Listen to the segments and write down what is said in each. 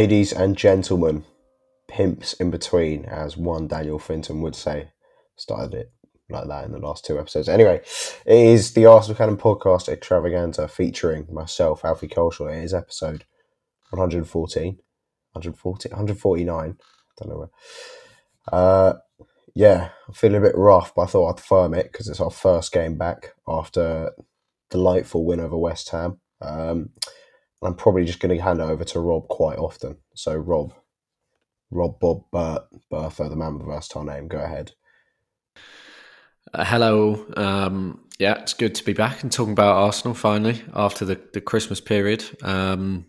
ladies and gentlemen, pimps in between, as one Daniel Finton would say. Started it like that in the last two episodes. Anyway, it is the Arsenal Cannon podcast extravaganza featuring myself, Alfie Culshaw. It is episode 114, 140, 149. I don't know where. Uh, yeah, I'm feeling a bit rough, but I thought I'd firm it because it's our first game back after delightful win over West Ham. Um, I'm probably just going to hand over to Rob quite often. So, Rob, Rob Bob Bert Bertha, the man with the versatile name, go ahead. Uh, hello. Um, yeah, it's good to be back and talking about Arsenal finally after the, the Christmas period um,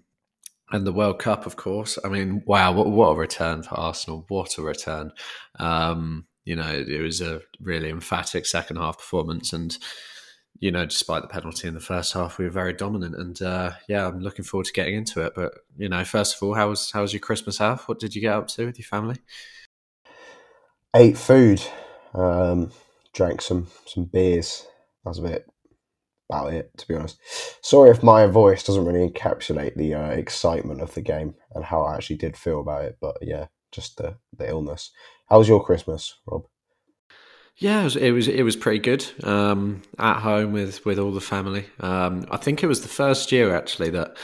and the World Cup, of course. I mean, wow, what, what a return for Arsenal! What a return! Um, you know, it was a really emphatic second half performance, and you know, despite the penalty in the first half, we were very dominant. And uh, yeah, I'm looking forward to getting into it. But you know, first of all, how was how was your Christmas half? What did you get up to with your family? Ate food, um, drank some some beers. That's a bit about it, to be honest. Sorry if my voice doesn't really encapsulate the uh, excitement of the game and how I actually did feel about it. But yeah, just the the illness. How was your Christmas, Rob? Yeah, it was it was, it was pretty good. Um, at home with with all the family. Um, I think it was the first year actually that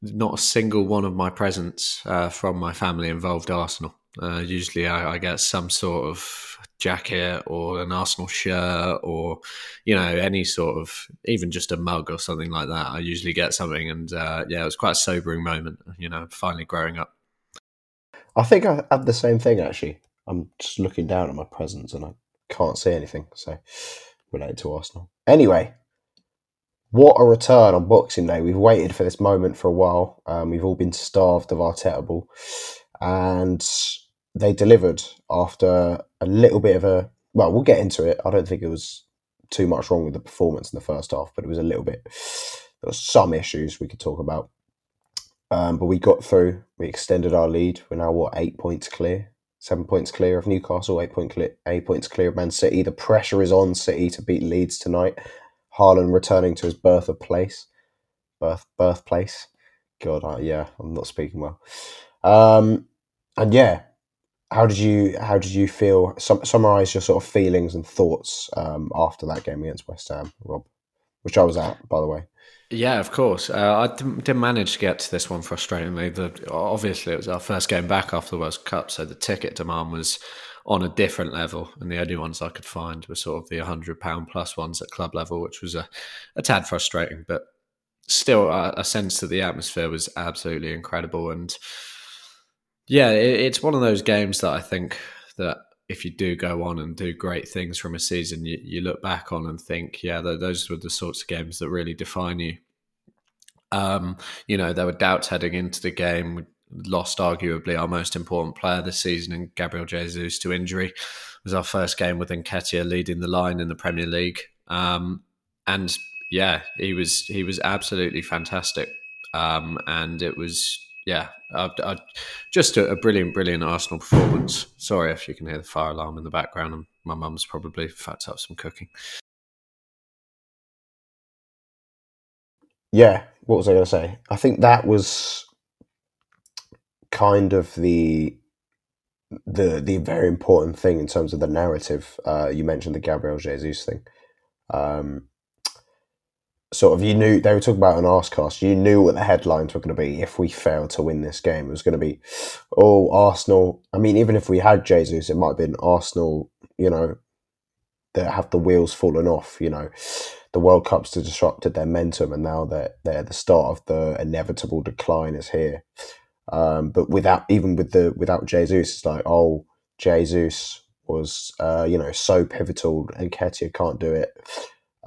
not a single one of my presents uh, from my family involved Arsenal. Uh, usually, I, I, get some sort of jacket or an Arsenal shirt or you know any sort of even just a mug or something like that. I usually get something, and uh, yeah, it was quite a sobering moment. You know, finally growing up. I think I had the same thing actually. I'm just looking down at my presents and I can't see anything. So related to Arsenal. Anyway, what a return on Boxing Day. We've waited for this moment for a while. Um, we've all been starved of Arteta ball. And they delivered after a little bit of a. Well, we'll get into it. I don't think it was too much wrong with the performance in the first half, but it was a little bit. There was some issues we could talk about. Um, but we got through. We extended our lead. We're now, what, eight points clear? Seven points clear of Newcastle, eight point eight points clear of Man City. The pressure is on City to beat Leeds tonight. Haaland returning to his birth of place, birth birthplace. God, yeah, I'm not speaking well. Um, and yeah, how did you how did you feel? Sum, summarize your sort of feelings and thoughts um, after that game against West Ham, Rob, which I was at, by the way. Yeah, of course. Uh, I didn't, didn't, manage to get to this one frustratingly. The, obviously, it was our first game back after the World Cup, so the ticket demand was on a different level, and the only ones I could find were sort of the hundred pound plus ones at club level, which was a, a tad frustrating, but still a, a sense that the atmosphere was absolutely incredible. And yeah, it, it's one of those games that I think that if you do go on and do great things from a season, you, you look back on and think, yeah, those were the sorts of games that really define you. Um, you know, there were doubts heading into the game. We lost arguably our most important player this season in Gabriel Jesus to injury. It was our first game with Nketiah leading the line in the Premier League. Um, and yeah, he was he was absolutely fantastic. Um, and it was yeah, I, I, just a, a, brilliant, brilliant Arsenal performance. Sorry if you can hear the fire alarm in the background, and my mum's probably fucked up some cooking. Yeah, what was I going to say? I think that was kind of the the the very important thing in terms of the narrative. Uh, you mentioned the Gabriel Jesus thing. Um, sort of you knew they were talking about an Arsecast. You knew what the headlines were going to be if we failed to win this game. It was going to be, oh, Arsenal. I mean, even if we had Jesus, it might have been Arsenal. You know, that have the wheels fallen off. You know, the World Cup's disrupted their momentum, and now they're they're the start of the inevitable decline is here. Um, but without even with the without Jesus, it's like oh, Jesus was uh, you know so pivotal, and Nketiah can't do it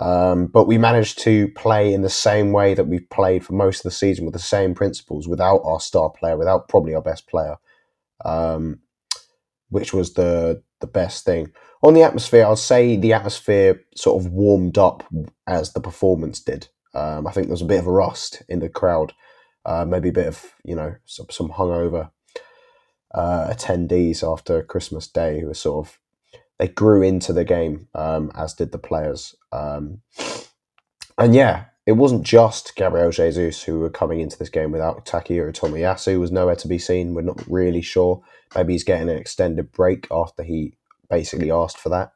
um, but we managed to play in the same way that we've played for most of the season with the same principles without our star player, without probably our best player, um, which was the the best thing. On the atmosphere, I'll say the atmosphere sort of warmed up as the performance did. Um, I think there was a bit of a rust in the crowd, uh, maybe a bit of you know some, some hungover uh, attendees after Christmas Day who were sort of they grew into the game, um, as did the players. Um, and yeah, it wasn't just Gabriel Jesus who were coming into this game without Takehiro Tomiyasu was nowhere to be seen. We're not really sure. Maybe he's getting an extended break after he basically asked for that.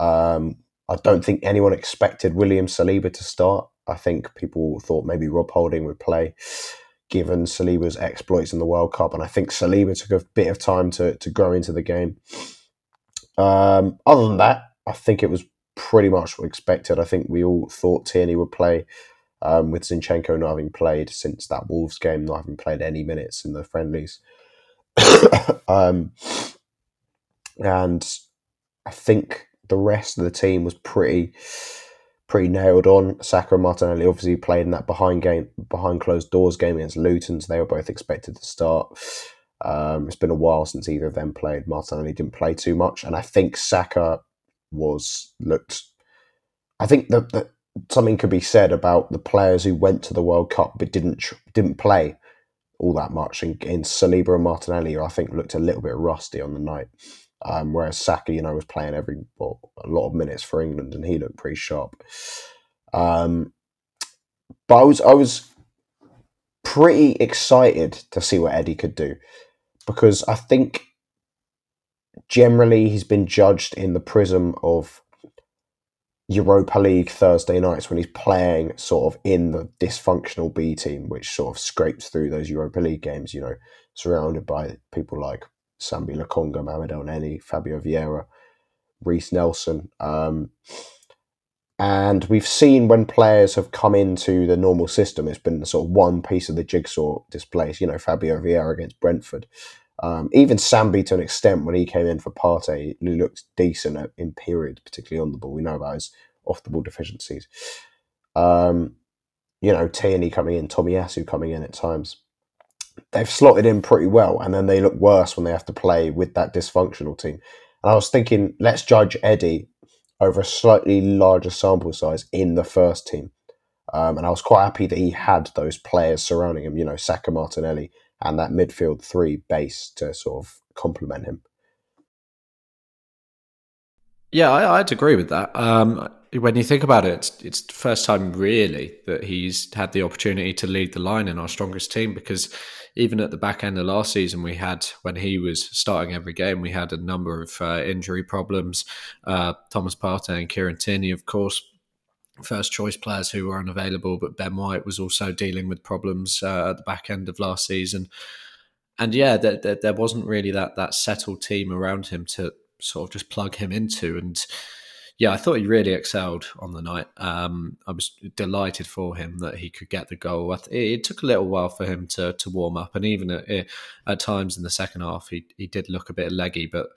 Um, I don't think anyone expected William Saliba to start. I think people thought maybe Rob Holding would play, given Saliba's exploits in the World Cup, and I think Saliba took a bit of time to to grow into the game. Um, other than that, I think it was pretty much expected. I think we all thought Tierney would play, um, with Zinchenko not having played since that Wolves game, not having played any minutes in the friendlies. um, and I think the rest of the team was pretty pretty nailed on. Saka and Martinelli obviously played in that behind game behind closed doors game against Luton, so they were both expected to start. Um, it's been a while since either of them played. Martinelli didn't play too much, and I think Saka was looked. I think that, that something could be said about the players who went to the World Cup but didn't didn't play all that much. In, in Saliba and Martinelli, I think looked a little bit rusty on the night. Um, whereas Saka, you know, was playing every well, a lot of minutes for England, and he looked pretty sharp. Um, but I was I was pretty excited to see what Eddie could do because I think generally he's been judged in the prism of Europa League Thursday nights when he's playing sort of in the dysfunctional B team, which sort of scrapes through those Europa League games, you know, surrounded by people like Sambi Lokonga, Mohamed Elneny, Fabio Vieira, Reiss Nelson. Um, and we've seen when players have come into the normal system, it's been sort of one piece of the jigsaw displaced. You know, Fabio Vieira against Brentford. Um, even Sambi, to an extent, when he came in for Partey, he looked decent in period, particularly on the ball. We know about his off the ball deficiencies. Um, you know, Tierney coming in, Tommy Tomiyasu coming in at times. They've slotted in pretty well, and then they look worse when they have to play with that dysfunctional team. And I was thinking, let's judge Eddie over a slightly larger sample size in the first team. Um, and I was quite happy that he had those players surrounding him, you know, Saka Martinelli and that midfield three base to sort of complement him. Yeah, I, would agree with that. Um, when you think about it, it's, it's the first time really that he's had the opportunity to lead the line in our strongest team because even at the back end of last season, we had, when he was starting every game, we had a number of uh, injury problems. Uh, Thomas Partey and Kieran Tierney, of course, first choice players who were unavailable, but Ben White was also dealing with problems uh, at the back end of last season. And yeah, there, there, there, wasn't really that that settled team around him to sort of just plug him into. And yeah, I thought he really excelled on the night. Um, I was delighted for him that he could get the goal. It, it, took a little while for him to to warm up, and even at, at times in the second half, he he did look a bit leggy, but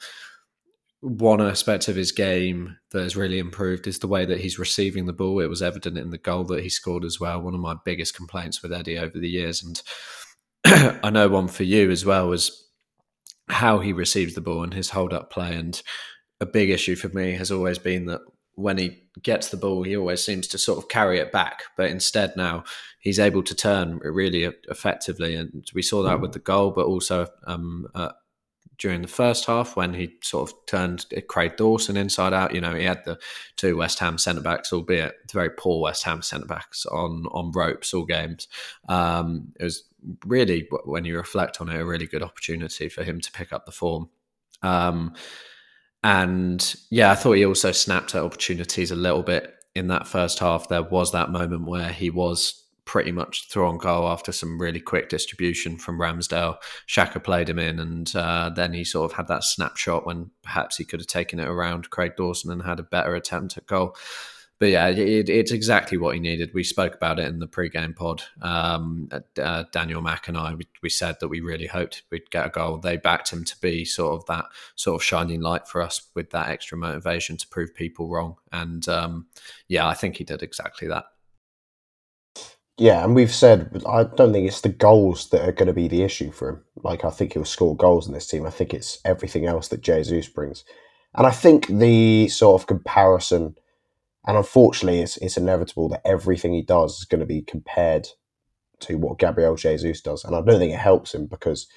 one aspect of his game that has really improved is the way that he's receiving the ball. It was evident in the goal that he scored as well. One of my biggest complaints with Eddie over the years, and I know one for you as well, was how he receives the ball and his hold up play. And a big issue for me has always been that when he gets the ball, he always seems to sort of carry it back. But instead, now he's able to turn really effectively. And we saw that with the goal, but also um, uh, during the first half when he sort of turned Craig Dawson inside out. You know, he had the two West Ham centre backs, albeit very poor West Ham centre backs on on ropes all games. Um, it was really, when you reflect on it, a really good opportunity for him to pick up the form. Um, and yeah, I thought he also snapped at opportunities a little bit in that first half. There was that moment where he was pretty much through on goal after some really quick distribution from Ramsdale. Xhaka played him in, and uh, then he sort of had that snapshot when perhaps he could have taken it around Craig Dawson and had a better attempt at goal. But yeah, it, it's exactly what he needed. We spoke about it in the pre-game pod. Um, uh, Daniel Mack and I, we, we, said that we really hoped we'd get a goal. They backed him to be sort of that sort of shining light for us with that extra motivation to prove people wrong. And um, yeah, I think he did exactly that. Yeah, and we've said I don't think it's the goals that are going to be the issue for him. Like I think he'll score goals in this team. I think it's everything else that Jesus brings, and I think the sort of comparison, and unfortunately, it's it's inevitable that everything he does is going to be compared to what Gabriel Jesus does, and I don't think it helps him because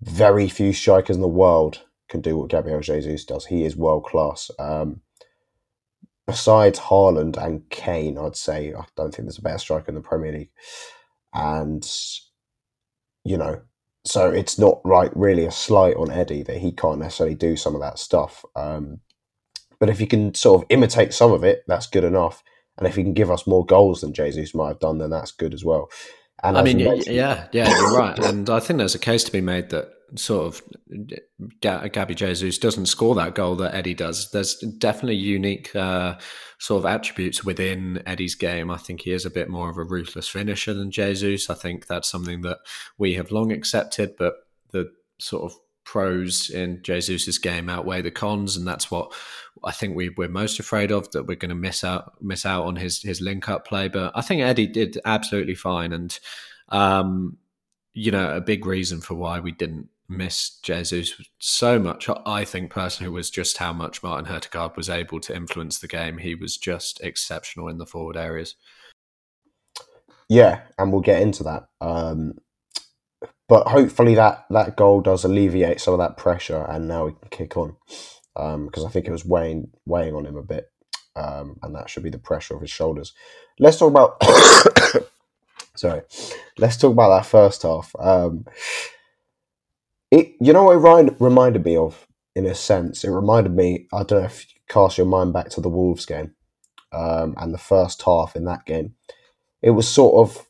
very few strikers in the world can do what Gabriel Jesus does. He is world class. Um, besides Haaland and Kane, I'd say I don't think there's a better striker in the Premier League, and you know, so it's not like really a slight on Eddie that he can't necessarily do some of that stuff. Um, but if you can sort of imitate some of it, that's good enough. And if he can give us more goals than Jesus might have done, then that's good as well. And I mean, yeah, yeah, you're right. And I think there's a case to be made that sort of Gabby Jesus doesn't score that goal that Eddie does. There's definitely unique uh, sort of attributes within Eddie's game. I think he is a bit more of a ruthless finisher than Jesus. I think that's something that we have long accepted, but the sort of pros in Jesus's game outweigh the cons, and that's what I think we, we're most afraid of that we're going to miss out miss out on his his link up play. But I think Eddie did absolutely fine, and um, you know a big reason for why we didn't miss Jesus so much. I think personally was just how much Martin Odegaard was able to influence the game. He was just exceptional in the forward areas. Yeah, and we'll get into that. Um, but hopefully that that goal does alleviate some of that pressure, and now we can kick on because um, I think it was weighing weighing on him a bit, um, and that should be the pressure of his shoulders. Let's talk about. sorry, let's talk about that first half. Um, it, you know, what it reminded me of in a sense. It reminded me. I don't know if you cast your mind back to the Wolves game um, and the first half in that game. It was sort of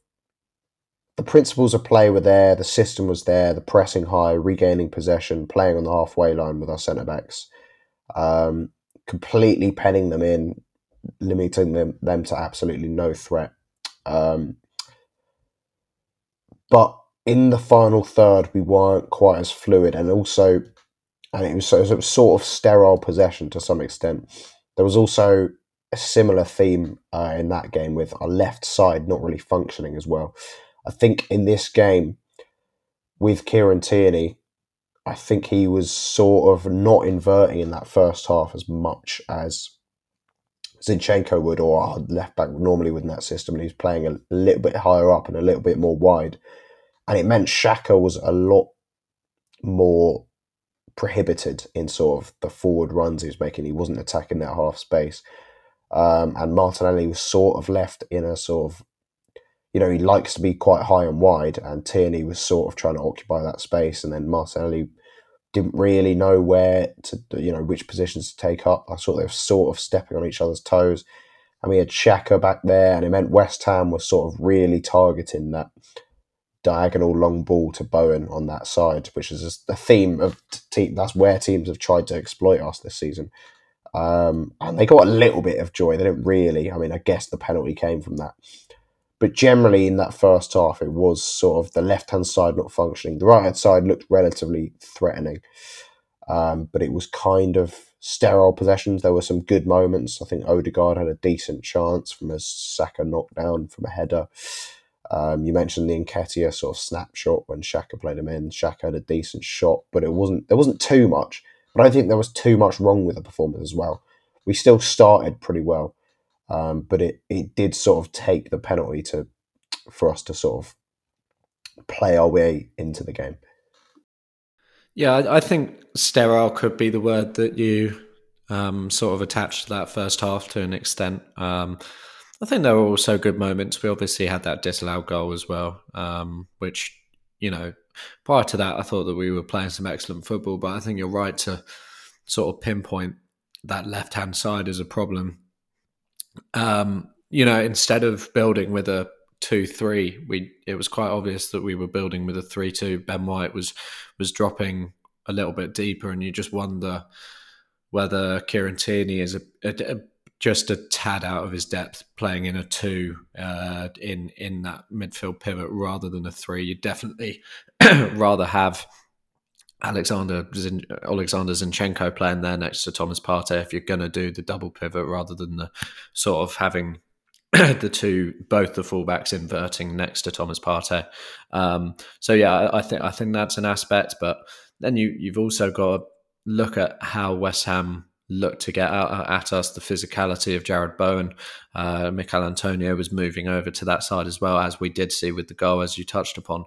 the principles of play were there, the system was there, the pressing high, regaining possession, playing on the halfway line with our centre backs, um, completely penning them in, limiting them, them to absolutely no threat. Um, but in the final third, we weren't quite as fluid, and also, and it was, it was sort of sterile possession to some extent. There was also a similar theme uh, in that game with our left side not really functioning as well. I think in this game with Kieran Tierney, I think he was sort of not inverting in that first half as much as Zinchenko would or our left back normally within that system. And he was playing a little bit higher up and a little bit more wide. And it meant Xhaka was a lot more prohibited in sort of the forward runs he was making. He wasn't attacking that half space. Um, and Martinelli was sort of left in a sort of you know, he likes to be quite high and wide, and Tierney was sort of trying to occupy that space, and then Martinelli didn't really know where to, you know, which positions to take up. I thought they were sort of stepping on each other's toes. And we had Xhaka back there, and it meant West Ham was sort of really targeting that diagonal long ball to Bowen on that side, which is the theme of team. That's where teams have tried to exploit us this season. Um, and they got a little bit of joy. They didn't really. I mean, I guess the penalty came from that. But generally, in that first half, it was sort of the left hand side not functioning. The right hand side looked relatively threatening, um, but it was kind of sterile possessions. There were some good moments. I think Odegaard had a decent chance from a Saka knockdown from a header. Um, you mentioned the Nketiah sort of snapshot when Xhaka played him in. Xhaka had a decent shot, but it wasn't there wasn't too much. But I think there was too much wrong with the performance as well. We still started pretty well. Um, but it, it did sort of take the penalty to for us to sort of play our way into the game. Yeah, I, I think sterile could be the word that you um, sort of attached to that first half to an extent. Um, I think there were also good moments. We obviously had that disallowed goal as well, um, which, you know, prior to that, I thought that we were playing some excellent football, but I think you're right to sort of pinpoint that left hand side as a problem um, you know, instead of building with a two three, we it was quite obvious that we were building with a three two. Ben White was was dropping a little bit deeper, and you just wonder whether Kieran Tierney is a, a, a just a tad out of his depth playing in a two uh, in in that midfield pivot rather than a three. You definitely rather have Alexander Alexander Zinchenko playing there next to Thomas Partey if you're going to do the double pivot rather than the sort of having the two both the fullbacks inverting next to Thomas Partey. Um, so yeah, I, I think I think that's an aspect, but then you you've also got to look at how West Ham look to get out at us the physicality of Jarrod Bowen. Uh, Michail Antonio was moving over to that side as well, as we did see with the goal, as you touched upon.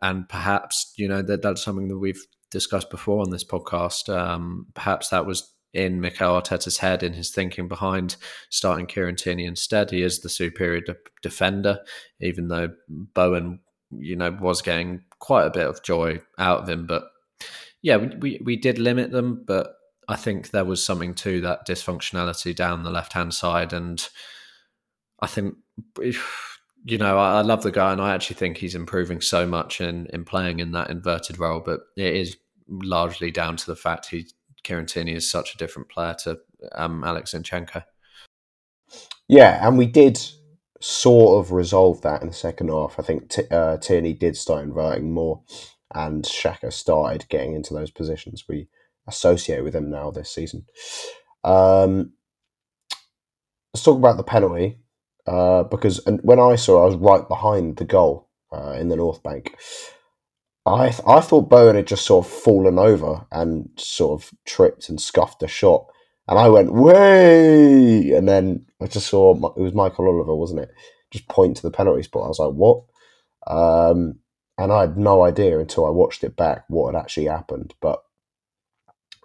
And perhaps, you know, that that's something that we've discussed before on this podcast. Um, perhaps that was in Mikel Arteta's head in his thinking behind starting Kieran Tierney instead. He is the superior de- defender, even though Bowen, you know, was getting quite a bit of joy out of him. But yeah, we, we, we did limit them, but I think there was something to that dysfunctionality down the left hand side. And I think, you know, I, love the guy and I actually think he's improving so much in, in playing in that inverted role. But it is largely down to the fact he, Kieran Tierney is such a different player to um, Alex Zinchenko. Yeah, and we did sort of resolve that in the second half. I think t- uh, Tierney did start inverting more and Xhaka started getting into those positions we associate with him now this season. Um, let's talk about the penalty uh, because when I saw, it, I was right behind the goal uh, in the North Bank. I th- I thought Bowen had just sort of fallen over and sort of tripped and scuffed a shot, and I went way, and then I just saw it was Michael Oliver, wasn't it? Just point to the penalty spot. I was like, what? Um, and I had no idea until I watched it back what had actually happened. But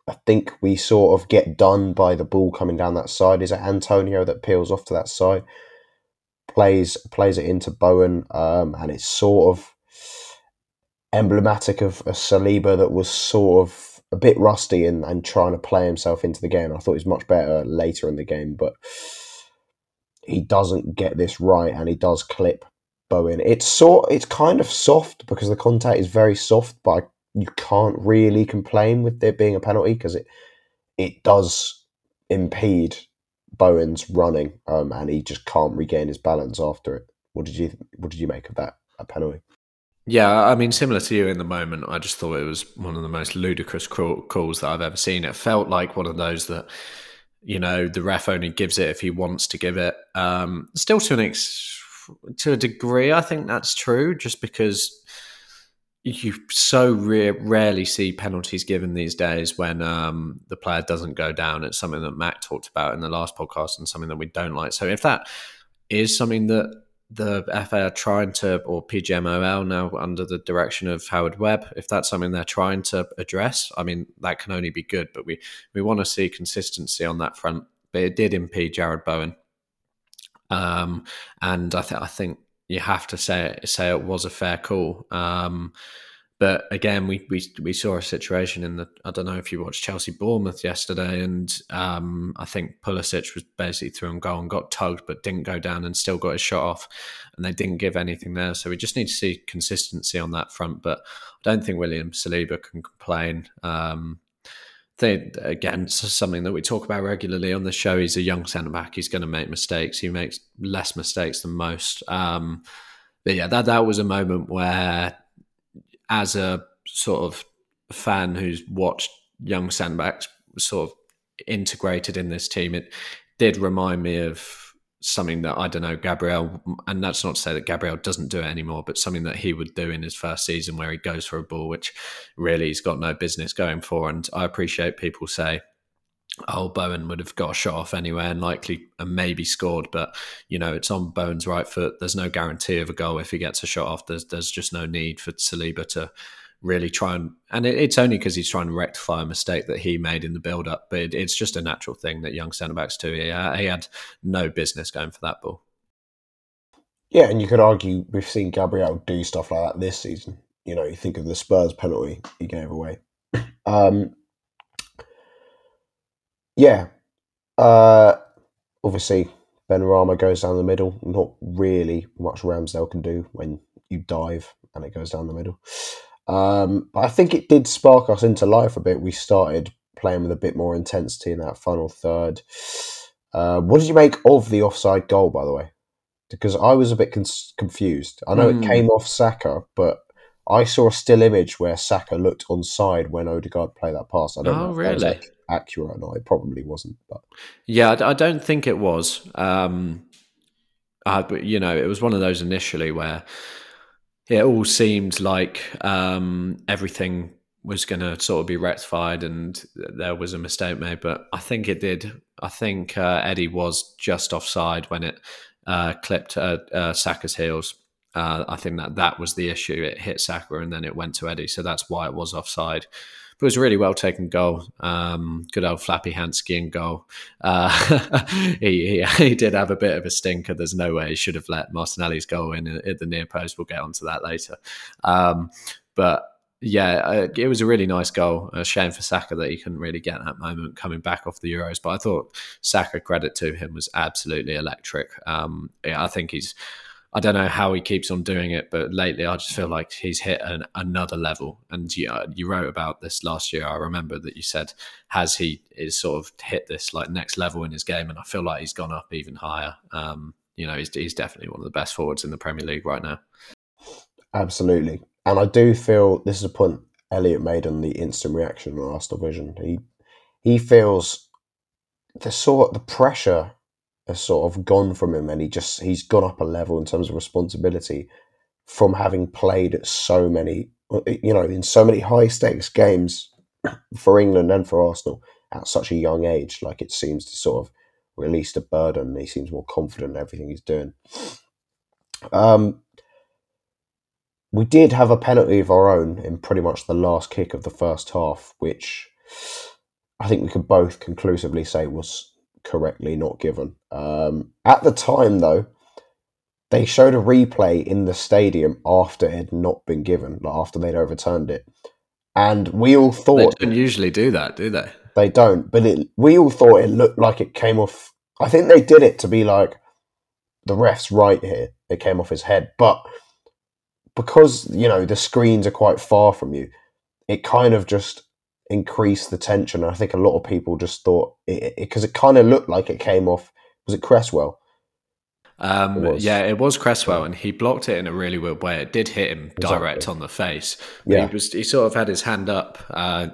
I think we sort of get done by the ball coming down that side. Is it Antonio that peels off to that side, plays plays it into Bowen, um, and it's sort of emblematic of a Saliba that was sort of a bit rusty and, and trying to play himself into the game. I thought he was much better later in the game, but he doesn't get this right, and he does clip Bowen. It's sort, it's kind of soft because the contact is very soft, but you can't really complain with there being a penalty because it it does impede Bowen's running, um, and he just can't regain his balance after it. What did you What did you make of that a penalty? Yeah, I mean, similar to you in the moment, I just thought it was one of the most ludicrous calls that I've ever seen. It felt like one of those that, you know, the ref only gives it if he wants to give it. Um, still to an ex- to a degree, I think that's true, just because you so rarely see penalties given these days when um, the player doesn't go down. It's something that Matt talked about in the last podcast and something that we don't like. So if that is something that the FA are trying to, or PGMOL now under the direction of Howard Webb, if that's something they're trying to address, I mean, that can only be good. But we, we want to see consistency on that front. But it did impede Jarrod Bowen. Um, and I, th- I think you have to say it, say it was a fair call. Um, but again, we, we we saw a situation in the I don't know if you watched Chelsea Bournemouth yesterday, and um, I think Pulisic was basically through and goal and got tugged, but didn't go down and still got his shot off, and they didn't give anything there. So we just need to see consistency on that front. But I don't think William Saliba can complain. Um, they, again, something that we talk about regularly on the show. He's a young centre back. He's going to make mistakes. He makes less mistakes than most. Um, but yeah, that that was a moment where, as a sort of fan who's watched young centre backs sort of integrated in this team, it did remind me of something that I don't know Gabriel, and that's not to say that Gabriel doesn't do it anymore, but something that he would do in his first season where he goes for a ball which really he's got no business going for. And I appreciate people say, "Oh, Bowen would have got a shot off anyway and likely and maybe scored," but you know it's on Bowen's right foot. There's no guarantee of a goal if he gets a shot off. There's there's just no need for Saliba to really try and and it, it's only because he's trying to rectify a mistake that he made in the build up but it, it's just a natural thing that young centre backs do he, uh, he had no business going for that ball yeah and you could argue we've seen Gabriel do stuff like that this season you know you think of the Spurs penalty he gave away um yeah uh obviously Benrahma goes down the middle not really much Ramsdale can do when you dive and it goes down the middle um, but I think it did spark us into life a bit. We started playing with a bit more intensity in that final third. Uh, what did you make of the offside goal, by the way? Because I was a bit con- confused. I know mm. it hmm. came off Saka, but I saw a still image where Saka looked onside when Odegaard played that pass. I don't oh, know really? Accurate or not. It probably wasn't. But yeah, I don't think it was. Um, uh, but you know, it was one of those initially where it all seemed like um, everything was going to sort of be rectified and there was a mistake made. But I think it did. I think uh, Eddie was just offside when it uh, clipped uh, uh Saka's heels. Uh, I think that that was the issue. It hit Saka and then it went to Eddie, so that's why it was offside. But it was a really well taken goal. Um, good old Flappy Hansky in goal. Uh, he, he, he did have a bit of a stinker. There's no way he should have let Martinelli's goal in at the near post. We'll get onto that later. Um, but yeah, uh, it was a really nice goal. A shame for Saka that he couldn't really get that moment coming back off the Euros. But I thought Saka, credit to him, was absolutely electric. Um, yeah, I think he's. I don't know how he keeps on doing it, but lately I just feel like he's hit an, another level. And you, uh, you wrote about this last year. I remember that you said, "Has he is sort of hit this like next level in his game?" And I feel like he's gone up even higher. Um, you know, he's, he's definitely one of the best forwards in the Premier League right now. Absolutely, and I do feel this is a point Elliot made on the instant reaction on Arsenal Vision. He he feels the sort the pressure has sort of gone from him, and he just he's gone up a level in terms of responsibility from having played so many, you know, in so many high stakes games for England and for Arsenal at such a young age. Like it seems to sort of release the burden. He seems more confident in everything he's doing. Um, we did have a penalty of our own in pretty much the last kick of the first half, which I think we could both conclusively say was correctly not given. Um, at the time, though, they showed a replay in the stadium after it had not been given, like after they'd overturned it, and we all thought they don't usually do that, do they? They don't, but it, we all thought it looked like it came off. I think they did it to be like the ref's right here; it came off his head, but because you know the screens are quite far from you, it kind of just increased the tension. I think a lot of people just thought it because it, it kind of looked like it came off. Was it Cresswell? Um, it yeah, it was Cresswell, and he blocked it in a really weird way. It did hit him exactly. direct on the face. Yeah, he was he sort of had his hand up. Uh,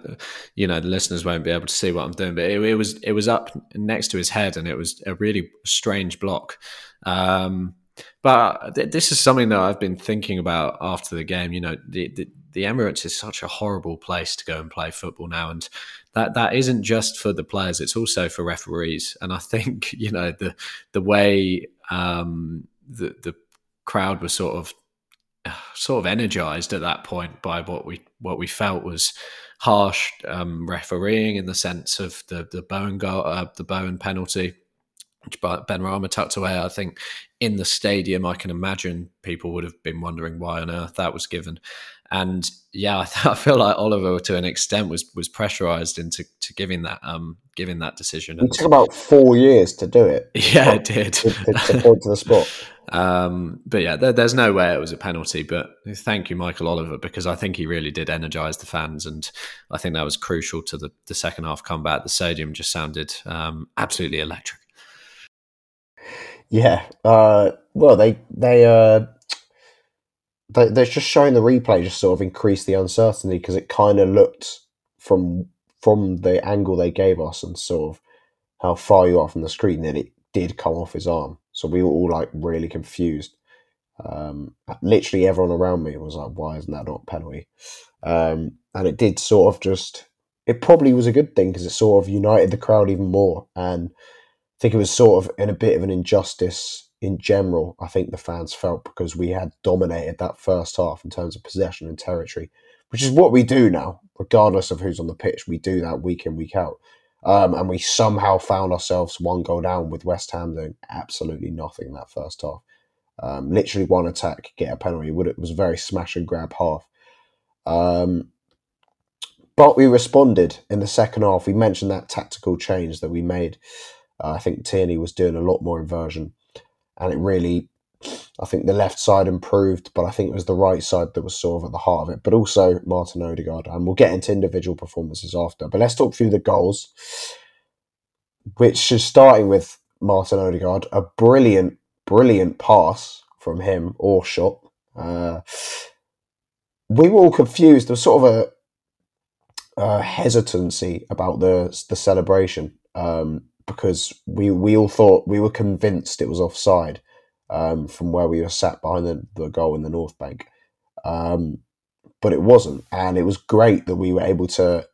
you know, the listeners won't be able to see what I'm doing, but it, it, was it was up next to his head, and it was a really strange block. Um, but th- this is something that I've been thinking about after the game. You know, the, the, the Emirates is such a horrible place to go and play football now, and that that isn't just for the players; it's also for referees. And I think you know the the way um, the the crowd was sort of sort of energized at that point by what we what we felt was harsh um, refereeing in the sense of the the Bowen uh, the Bowen penalty which Benrahma tucked away. I think in the stadium, I can imagine people would have been wondering why on earth that was given. And yeah, I, I feel like Oliver, to an extent, was was pressurized into to giving that um giving that decision. It took about four years to do it. Yeah, it did. To, to, to point to the spot. Um, but yeah, there, there's no way it was a penalty. But thank you, Michael Oliver, because I think he really did energise the fans, and I think that was crucial to the, the second half comeback. The stadium just sounded um, absolutely electric. Yeah. Uh, well, they they uh, they they're just showing the replay just sort of increased the uncertainty because it kind of looked from from the angle they gave us and sort of how far you are from the screen that it did come off his arm. So we were all like really confused. Um, literally everyone around me was like, "Why isn't that not penalty?" Um, and it did sort of just. It probably was a good thing because it sort of united the crowd even more and I think it was sort of in a bit of an injustice in general. I think the fans felt because we had dominated that first half in terms of possession and territory, which is what we do now, regardless of who's on the pitch. We do that week in, week out. Um, and we somehow found ourselves one goal down with West Ham doing absolutely nothing in that first half. Um, literally one attack, get a penalty. It was a very smash and grab half. Um, but we responded in the second half. We mentioned that tactical change that we made uh, I think Tierney was doing a lot more inversion, and it really, I think the left side improved, but I think it was the right side that was sort of at the heart of it. But also Martin Odegaard, and we'll get into individual performances after. But let's talk through the goals, which is starting with Martin Odegaard, a brilliant, brilliant pass from him or shot. Uh, we were all confused. There was sort of a, a hesitancy about the the celebration. Um, because we we all thought we were convinced it was offside um, from where we were sat behind the, the goal in the North Bank, um, but it wasn't, and it was great that we were able to,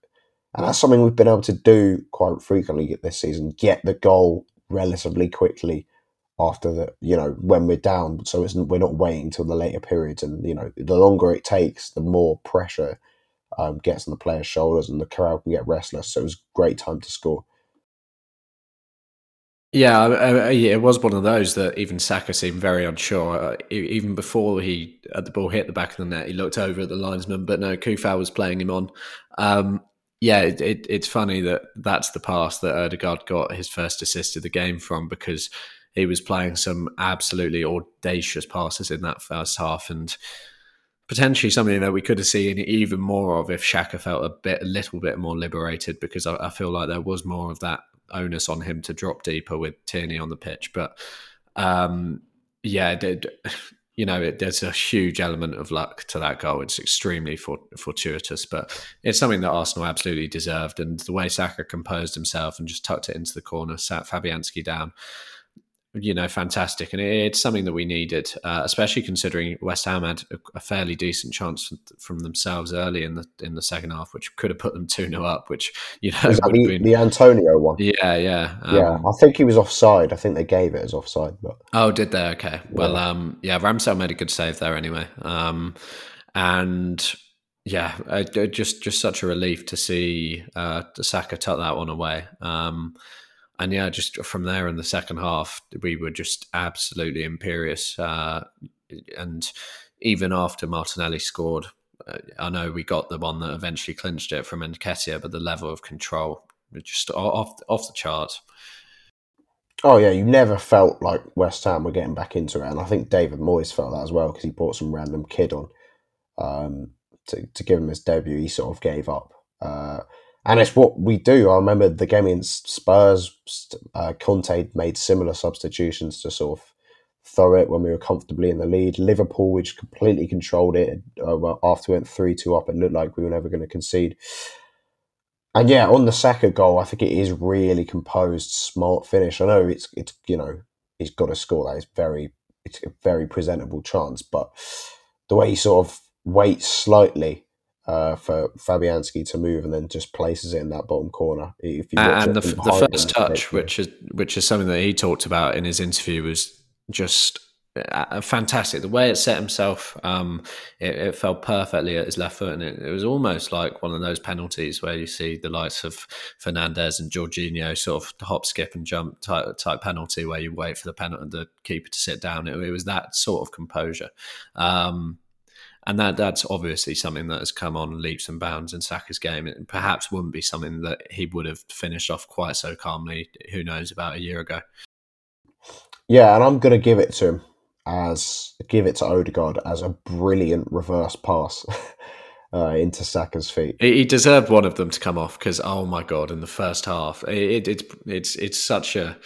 and that's something we've been able to do quite frequently this season: get the goal relatively quickly after the you know when we're down, so it's we're not waiting till the later periods, and you know the longer it takes, the more pressure um, gets on the player's shoulders, and the crowd can get restless. So it was a great time to score. Yeah, it was one of those that even Saka seemed very unsure. Uh, even before he at the ball hit the back of the net, he looked over at the linesman, but no, Coufal was playing him on. Um, yeah, it, it, it's funny that that's the pass that Odegaard got his first assist of the game from because he was playing some absolutely audacious passes in that first half and potentially something that we could have seen even more of if Xhaka felt a bit, a little bit more liberated because I, I feel like there was more of that onus on him to drop deeper with Tierney on the pitch. But um, yeah, you know, it, there's a huge element of luck to that goal. It's extremely fortuitous, but it's something that Arsenal absolutely deserved. And the way Saka composed himself and just tucked it into the corner, sat Fabianski down you know, fantastic, and it's something that we needed, uh, especially considering West Ham had a, a, fairly decent chance from themselves early in the in the second half, which could have put them two 0 up. Which you know, the, been... the, Antonio one. Yeah, yeah, um, yeah. I think he was offside. I think they gave it as offside, but oh, did they? Okay, well, yeah. um, yeah, Ramsdale made a good save there anyway, um, and yeah, uh, just just such a relief to see uh, Saka tuck that one away. Um, and yeah, just from there in the second half, we were just absolutely imperious. Uh, and even after Martinelli scored, uh, I know we got the one that eventually clinched it from Nketiah, but the level of control just off off the charts. Oh yeah, you never felt like West Ham were getting back into it, and I think David Moyes felt that as well because he brought some random kid on um, to to give him his debut. He sort of gave up. Uh, and it's what we do. I remember the game against Spurs. Uh, Conte made similar substitutions to sort of throw it when we were comfortably in the lead. Liverpool, which completely controlled it uh, after we went three two up, it looked like we were never going to concede. And yeah, on the second goal, I think it is really composed, smart finish. I know it's it's you know he's got to score that. It's very it's a very presentable chance, but the way he sort of waits slightly uh, for Fabianski to move and then just places it in that bottom corner. If you and the, the first touch, which is which is something that he talked about in his interview, was just uh, fantastic. The way it set himself, um, it, it, fell perfectly at his left foot, and it, it, was almost like one of those penalties where you see the likes of Fernandes and Jorginho sort of hop, skip, and jump type, type penalty, where you wait for the penalty, the keeper to sit down. It, it was that sort of composure. Um, and that that's obviously something that has come on leaps and bounds in Saka's game. It perhaps wouldn't be something that he would have finished off quite so calmly. Who knows about a year ago? Yeah, and I'm going to give it to him as give it to Odegaard as a brilliant reverse pass. Uh, into Saka's feet. He deserved one of them to come off because, oh my god, in the first half, it, it, it's it's it's such a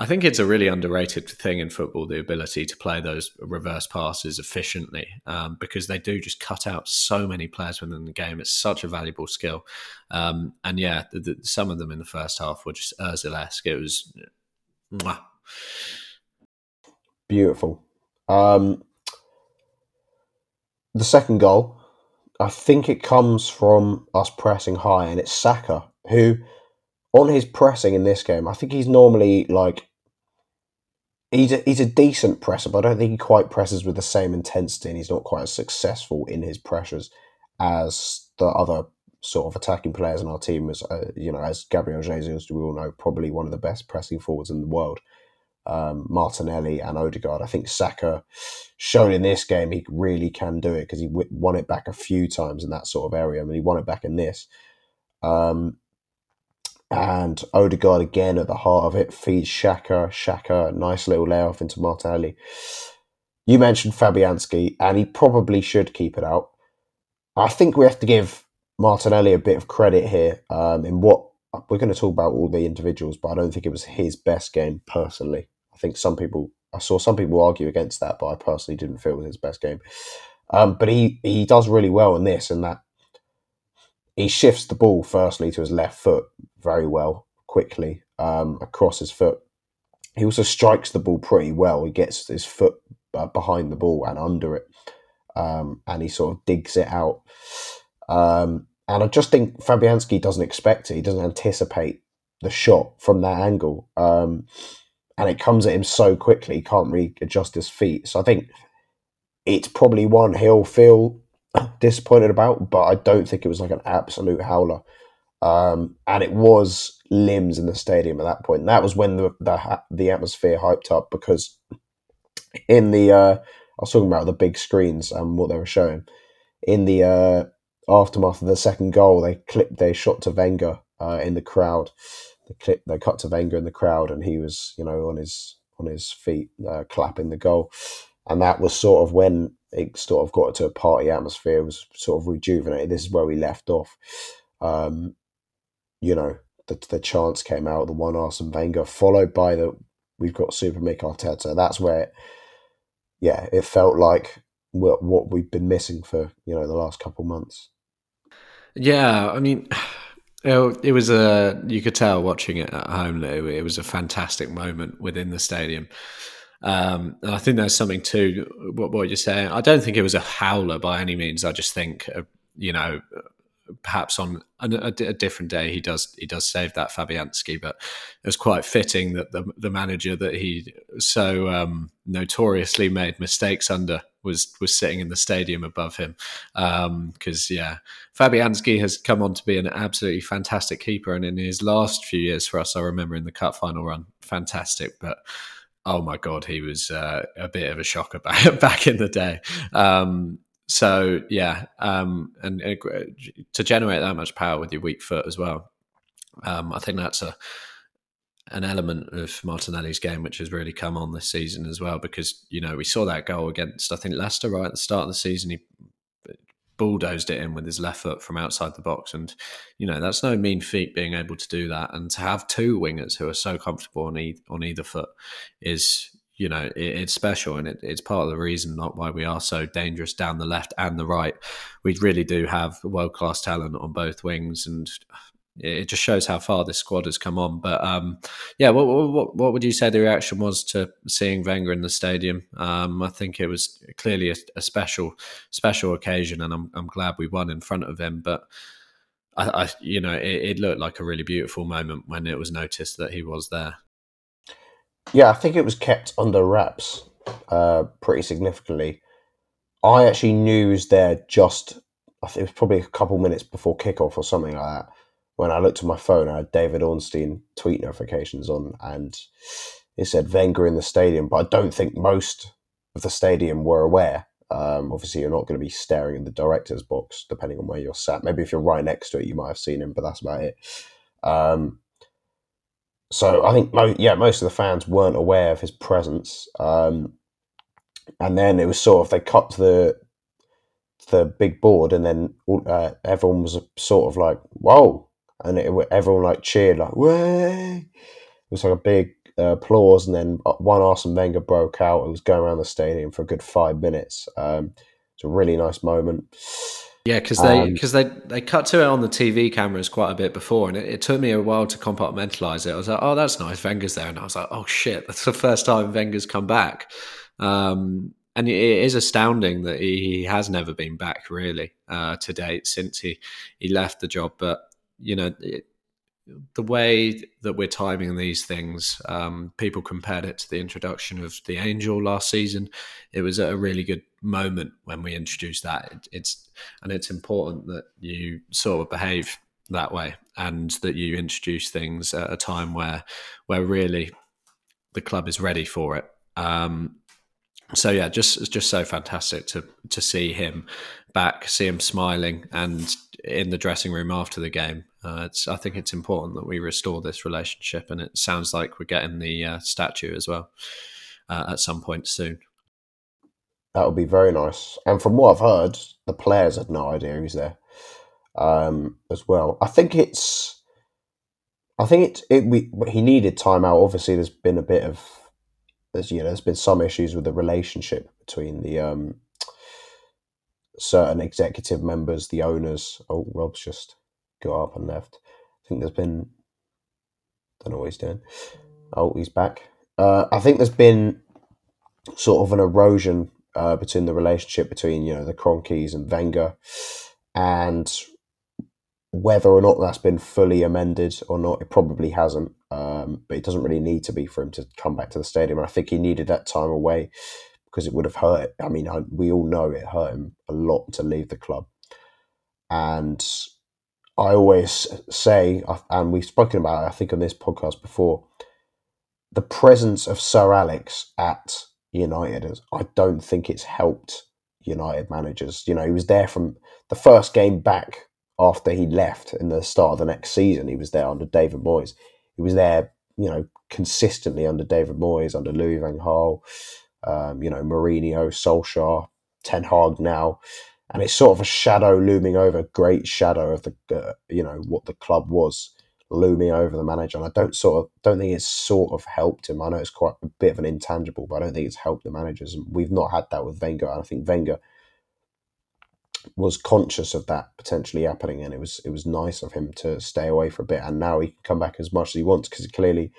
I think it's a really underrated thing in football, the ability to play those reverse passes efficiently, um, because they do just cut out so many players within the game. It's such a valuable skill. Um, and yeah, the, the, some of them in the first half were just Ozil-esque. It was mwah. beautiful. Um, the second goal, I think it comes from us pressing high, and it's Saka who on his pressing in this game, I think he's normally like he's a, he's a decent presser, but I don't think he quite presses with the same intensity, and he's not quite as successful in his pressures as the other sort of attacking players in our team. As uh, you know, as Gabriel Jesus, we all know, probably one of the best pressing forwards in the world. Um, Martinelli and Odegaard. I think Saka showed in this game he really can do it because he won it back a few times in that sort of area. I mean, he won it back in this. Um, and Odegaard again at the heart of it feeds Xhaka. Xhaka, nice little layoff into Martinelli. You mentioned Fabianski, and he probably should keep it out. I think we have to give Martinelli a bit of credit here um, in what we're going to talk about all the individuals, but I don't think it was his best game personally. I think some people, I saw some people argue against that, but I personally didn't feel it was his best game. Um, but he he does really well in this, and that he shifts the ball firstly to his left foot very well, quickly um, across his foot. He also strikes the ball pretty well. He gets his foot uh, behind the ball and under it, um, and he sort of digs it out. Um, and I just think Fabianski doesn't expect it. He doesn't anticipate the shot from that angle, um, and it comes at him so quickly. He can't really adjust his feet. So I think it's probably one he'll feel disappointed about, but I don't think it was like an absolute howler. Um, and it was limbs in the stadium at that point. And that was when the the, the atmosphere hyped up because in the uh, I was talking about the big screens and what they were showing in the uh, aftermath of the second goal. They clipped, they shot to Wenger uh, in the crowd. They clip, they cut to Wenger in the crowd, and he was you know on his on his feet uh, clapping the goal, and that was sort of when it sort of got to a party atmosphere. Was sort of rejuvenated. This is where we left off. Um, you know, the the chance came out, the one Arsene Wenger, followed by the we've got Super Mick Arteta. That's where, yeah, it felt like what, what we've been missing for you know the last couple months. Yeah, I mean, it was a you could tell watching it at home. Lou, it was a fantastic moment within the stadium. Um, I think there's something to what, what you're saying. I don't think it was a howler by any means. I just think, uh, you know, perhaps on a, a, different day he does he does save that Fabianski, but it was quite fitting that the the manager that he so um, notoriously made mistakes under was was sitting in the stadium above him because um, yeah Fabianski has come on to be an absolutely fantastic keeper and in his last few years for us I remember in the cup final run fantastic but oh my god he was uh, a bit of a shocker back, back in the day um, so yeah, um, and, and, to generate that much power with your weak foot as well, um, I think that's a an element of Martinelli's game which has really come on this season as well. Because you know we saw that goal against I think Leicester right at the start of the season. He bulldozed it in with his left foot from outside the box, and you know that's no mean feat being able to do that. And to have two wingers who are so comfortable on, e- on either foot is you know, it, it's special and it, it's part of the reason not why we are so dangerous down the left and the right. We really do have world class talent on both wings, and it just shows how far this squad has come on. But um, yeah, what, what, what would you say the reaction was to seeing Wenger in the stadium? Um, I think it was clearly a, a, special special occasion, and I'm I'm glad we won in front of him. But I, I you know, it, it looked like a really beautiful moment when it was noticed that he was there. Yeah, I think it was kept under wraps uh, pretty significantly. I actually knew he was there just, I think it was probably a couple minutes before kickoff or something like that. When I looked at my phone, I had David Ornstein tweet notifications on, and it said Wenger in the stadium. But I don't think most of the stadium were aware. Um, obviously, you're not going to be staring in the director's box, depending on where you're sat. Maybe if you're right next to it, you might have seen him, but that's about it. Um, so I think, yeah, most of the fans weren't aware of his presence. Um, and then it was sort of they cut the the big board, and then uh, everyone was sort of like, "Whoa!" And it, everyone like cheered like, "Way!" It was like a big uh, applause, and then uh, one Arsene Wenger broke out and was going around the stadium for a good five minutes. Um, it's a really nice moment. Yeah, because they because um, they they cut to it on the TV cameras quite a bit before, and it, it, took me a while to compartmentalize it. I was like, "Oh, that's nice, Wenger's there," and I was like, "Oh shit, that's the first time Wenger's come back." Um, and it is astounding that he, has never been back really uh, to date since he he left the job. But you know, it, the way that we're timing these things, um, people compared it to the introduction of the Angel last season. It was a really good moment when we introduced that. It, it's and it's important that you sort of behave that way and that you introduce things at a time where where really the club is ready for it. Um, so yeah, just just so fantastic to to see him back, see him smiling, and in the dressing room after the game. Uh, it's I think it's important that we restore this relationship, and it sounds like we're getting the uh, statue as well uh, at some point soon. That would be very nice. And from what I've heard, the players had no idea he's there um, as well. I think it's. I think it, it we he needed time out. Obviously, there's been a bit of there's you know there's been some issues with the relationship between the um, certain executive members, the owners. Oh, Rob's just got up and left. I think there's been. Don't know what he's doing. Oh, he's back. Uh, I think there's been sort of an erosion uh, between the relationship between you know the Kroenkes and Wenger, and whether or not that's been fully amended or not, it probably hasn't. Um, but it doesn't really need to be for him to come back to the stadium. And I think he needed that time away because it would have hurt. I mean, I, we all know it hurt him a lot to leave the club, and I always say, and we've spoken about it, I think on this podcast before, the presence of Sir Alex at United, I don't think it's helped United managers. You know, he was there from the first game back after he left in the start of the next season. He was there under David Moyes. He was there, you know, consistently under David Moyes, under Louis Van Gaal, um, you know, Mourinho, Solskjaer, Ten Hag now. And it's sort of a shadow looming over, great shadow of the, uh, you know, what the club was looming over the manager. And I don't sort of don't think it's sort of helped him. I know it's quite a bit of an intangible, but I don't think it's helped the managers. And we've not had that with Wenger. And I think Wenger was conscious of that potentially happening, and it was it was nice of him to stay away for a bit. And now he can come back as much as he wants because clearly,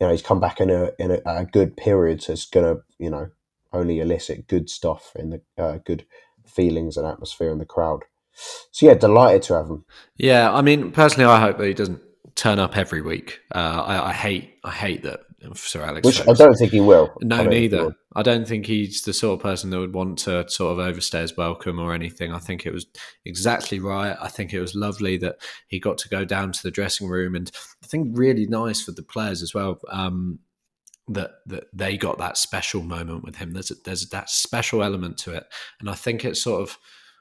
you know, he's come back in a in a, a good period, so it's gonna you know only elicit good stuff in the uh, good feelings and atmosphere in the crowd. So yeah, delighted to have him. Yeah, I mean, personally, I hope that he doesn't turn up every week. Uh, I, I, hate I hate that Sir Alex. Which I don't think he will. No, I neither. I don't think he's the sort of person that would want to sort of overstay his welcome or anything. I think it was exactly right. I think it was lovely that he got to go down to the dressing room, and I think really nice for the players as well. Um, that that they got that special moment with him. There's a, there's that special element to it, and I think it's sort of.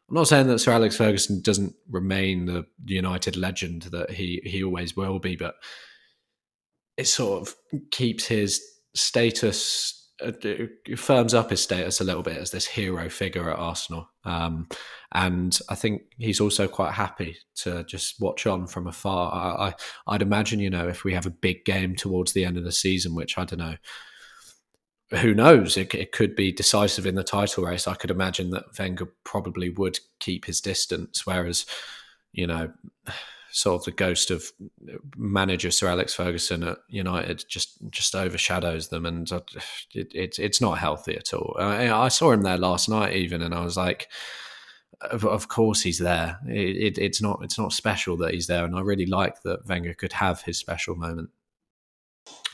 I'm not saying that Sir Alex Ferguson doesn't remain the United legend that he he always will be, but it sort of keeps his status uh, firms up his status a little bit as this hero figure at Arsenal. Um, and I think he's also quite happy to just watch on from afar. I, I, would imagine, you know, if we have a big game towards the end of the season, which I don't know, who knows? It, it could be decisive in the title race. I could imagine that Wenger probably would keep his distance, whereas, you know, sort of the ghost of manager Sir Alex Ferguson at United just just overshadows them, and it, it it's not healthy at all. I, I, saw him there last night even, and I was like, of, of course he's there. It, it, it's not it's not special that he's there, and I really like that Wenger could have his special moment.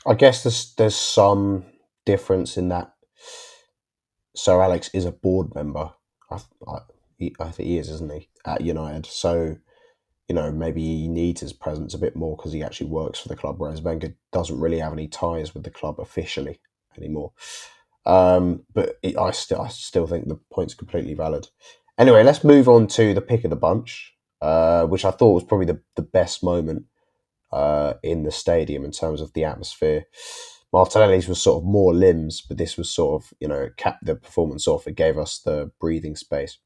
I guess there's there's some difference in that. Sir Alex is a board member. I, I, I think he is, isn't he, at United? So you know, maybe he needs his presence a bit more because he actually works for the club, whereas Wenger doesn't really have any ties with the club officially anymore. Um, but it, I still, I still think the point's completely valid. Anyway, let's move on to the pick of the bunch, uh, which I thought was probably the, the best moment uh, in the stadium in terms of the atmosphere. Martinelli's was sort of more limbs, but this was sort of, you know, capped the performance off. It gave us the breathing space.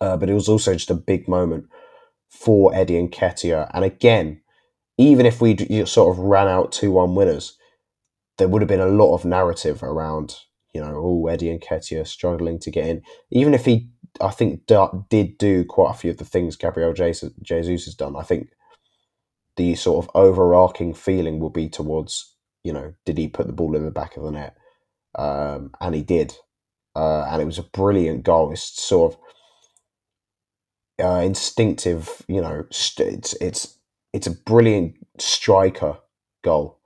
Uh, but it was also just a big moment for Eddie Nketiah. And again, even if we sort of ran out 2 1 winners, there would have been a lot of narrative around, you know, oh, Eddie Nketiah struggling to get in. Even if he, I think, did do quite a few of the things Gabriel Jesus has done, I think the sort of overarching feeling will be towards, you know, did he put the ball in the back of the net? Um, and he did. Uh, and it was a brilliant goal. It's sort of uh, instinctive. You know, it's it's it's a brilliant striker goal.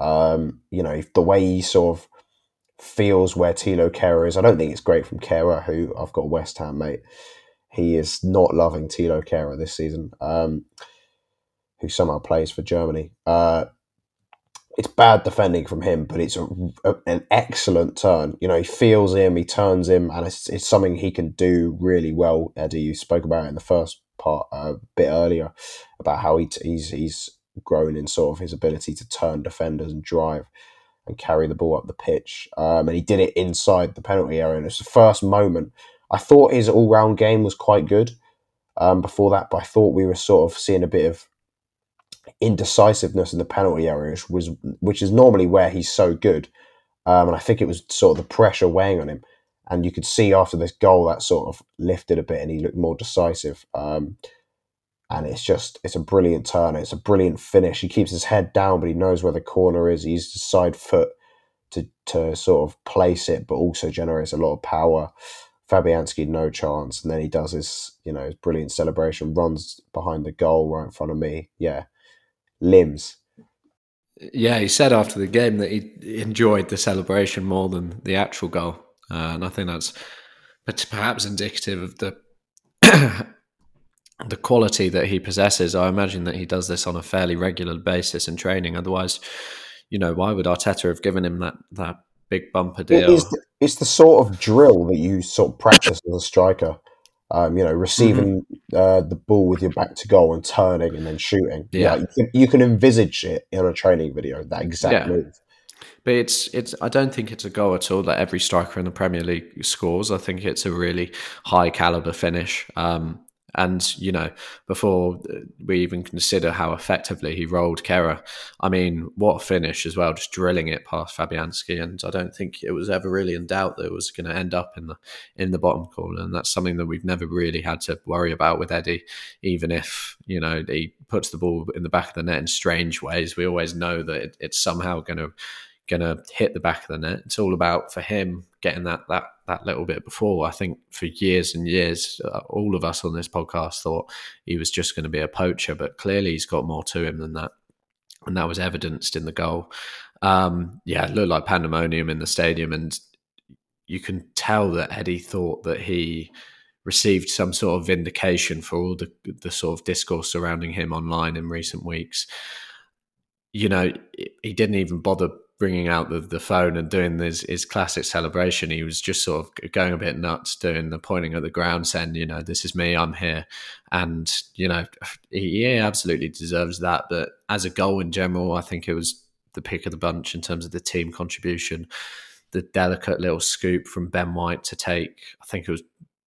Um, you know, the way he sort of feels where Tilo Kehrer is. I don't think it's great from Kehrer, who I've got West Ham mate. He is not loving Tilo Kehrer this season, um, who somehow plays for Germany. Uh, it's bad defending from him, but it's a, a, an excellent turn. You know, he feels him, he turns him, and it's, it's something he can do really well. Eddie, you spoke about it in the first part uh, a bit earlier about how he t- he's he's grown in sort of his ability to turn defenders and drive and carry the ball up the pitch. Um, and he did it inside the penalty area. And it's the first moment. I thought his all round game was quite good um, before that, but I thought we were sort of seeing a bit of indecisiveness in the penalty area, which was which is normally where he's so good. Um, and I think it was sort of the pressure weighing on him. And you could see after this goal that sort of lifted a bit, and he looked more decisive. Um, and it's just it's a brilliant turn. It's a brilliant finish. He keeps his head down, but he knows where the corner is. He uses side foot to to sort of place it, but also generates a lot of power. Fabianski no chance, and then he does his you know his brilliant celebration, runs behind the goal right in front of me. Yeah, limbs. Yeah, he said after the game that he enjoyed the celebration more than the actual goal. uh, and I think that's perhaps indicative of the the quality that he possesses. I imagine that he does this on a fairly regular basis in training. Otherwise, you know, why would Arteta have given him that that big bumper deal? It's the, it's the sort of drill that you sort of practice as a striker. Um, you know, receiving mm-hmm. uh, the ball with your back to goal and turning and then shooting. Yeah, yeah you, can, you, can, envisage it in a training video. That exact yeah. move. But it's it's. I don't think it's a goal at all that every striker in the Premier League scores. I think it's a really high caliber finish. Um, and, you know, before uh, we even consider how effectively he rolled Kehrer, I mean, what a finish as well, just drilling it past Fabianski. And I don't think it was ever really in doubt that it was going to end up in the in the bottom corner. And that's something that we've never really had to worry about with Eddie, even if, you know, he puts the ball in the back of the net in strange ways. We always know that it, it's somehow going to going to hit the back of the net. It's all about for him getting that that that little bit before. I think for years and years, uh, all of us on this podcast thought he was just going to be a poacher, but clearly he's got more to him than that, and that was evidenced in the goal. Um, yeah, it looked like pandemonium in the stadium, and you can tell that Eddie thought that he received some sort of vindication for all the the sort of discourse surrounding him online in recent weeks. You know, he didn't even bother bringing out the, the phone and doing his, his classic celebration. He was just sort of going a bit nuts, doing the pointing at the ground, saying, you know, this is me, I'm here. And, you know, he, he absolutely deserves that. But as a goal in general, I think it was the pick of the bunch in terms of the team contribution. The delicate little scoop from Ben White to take, I think it was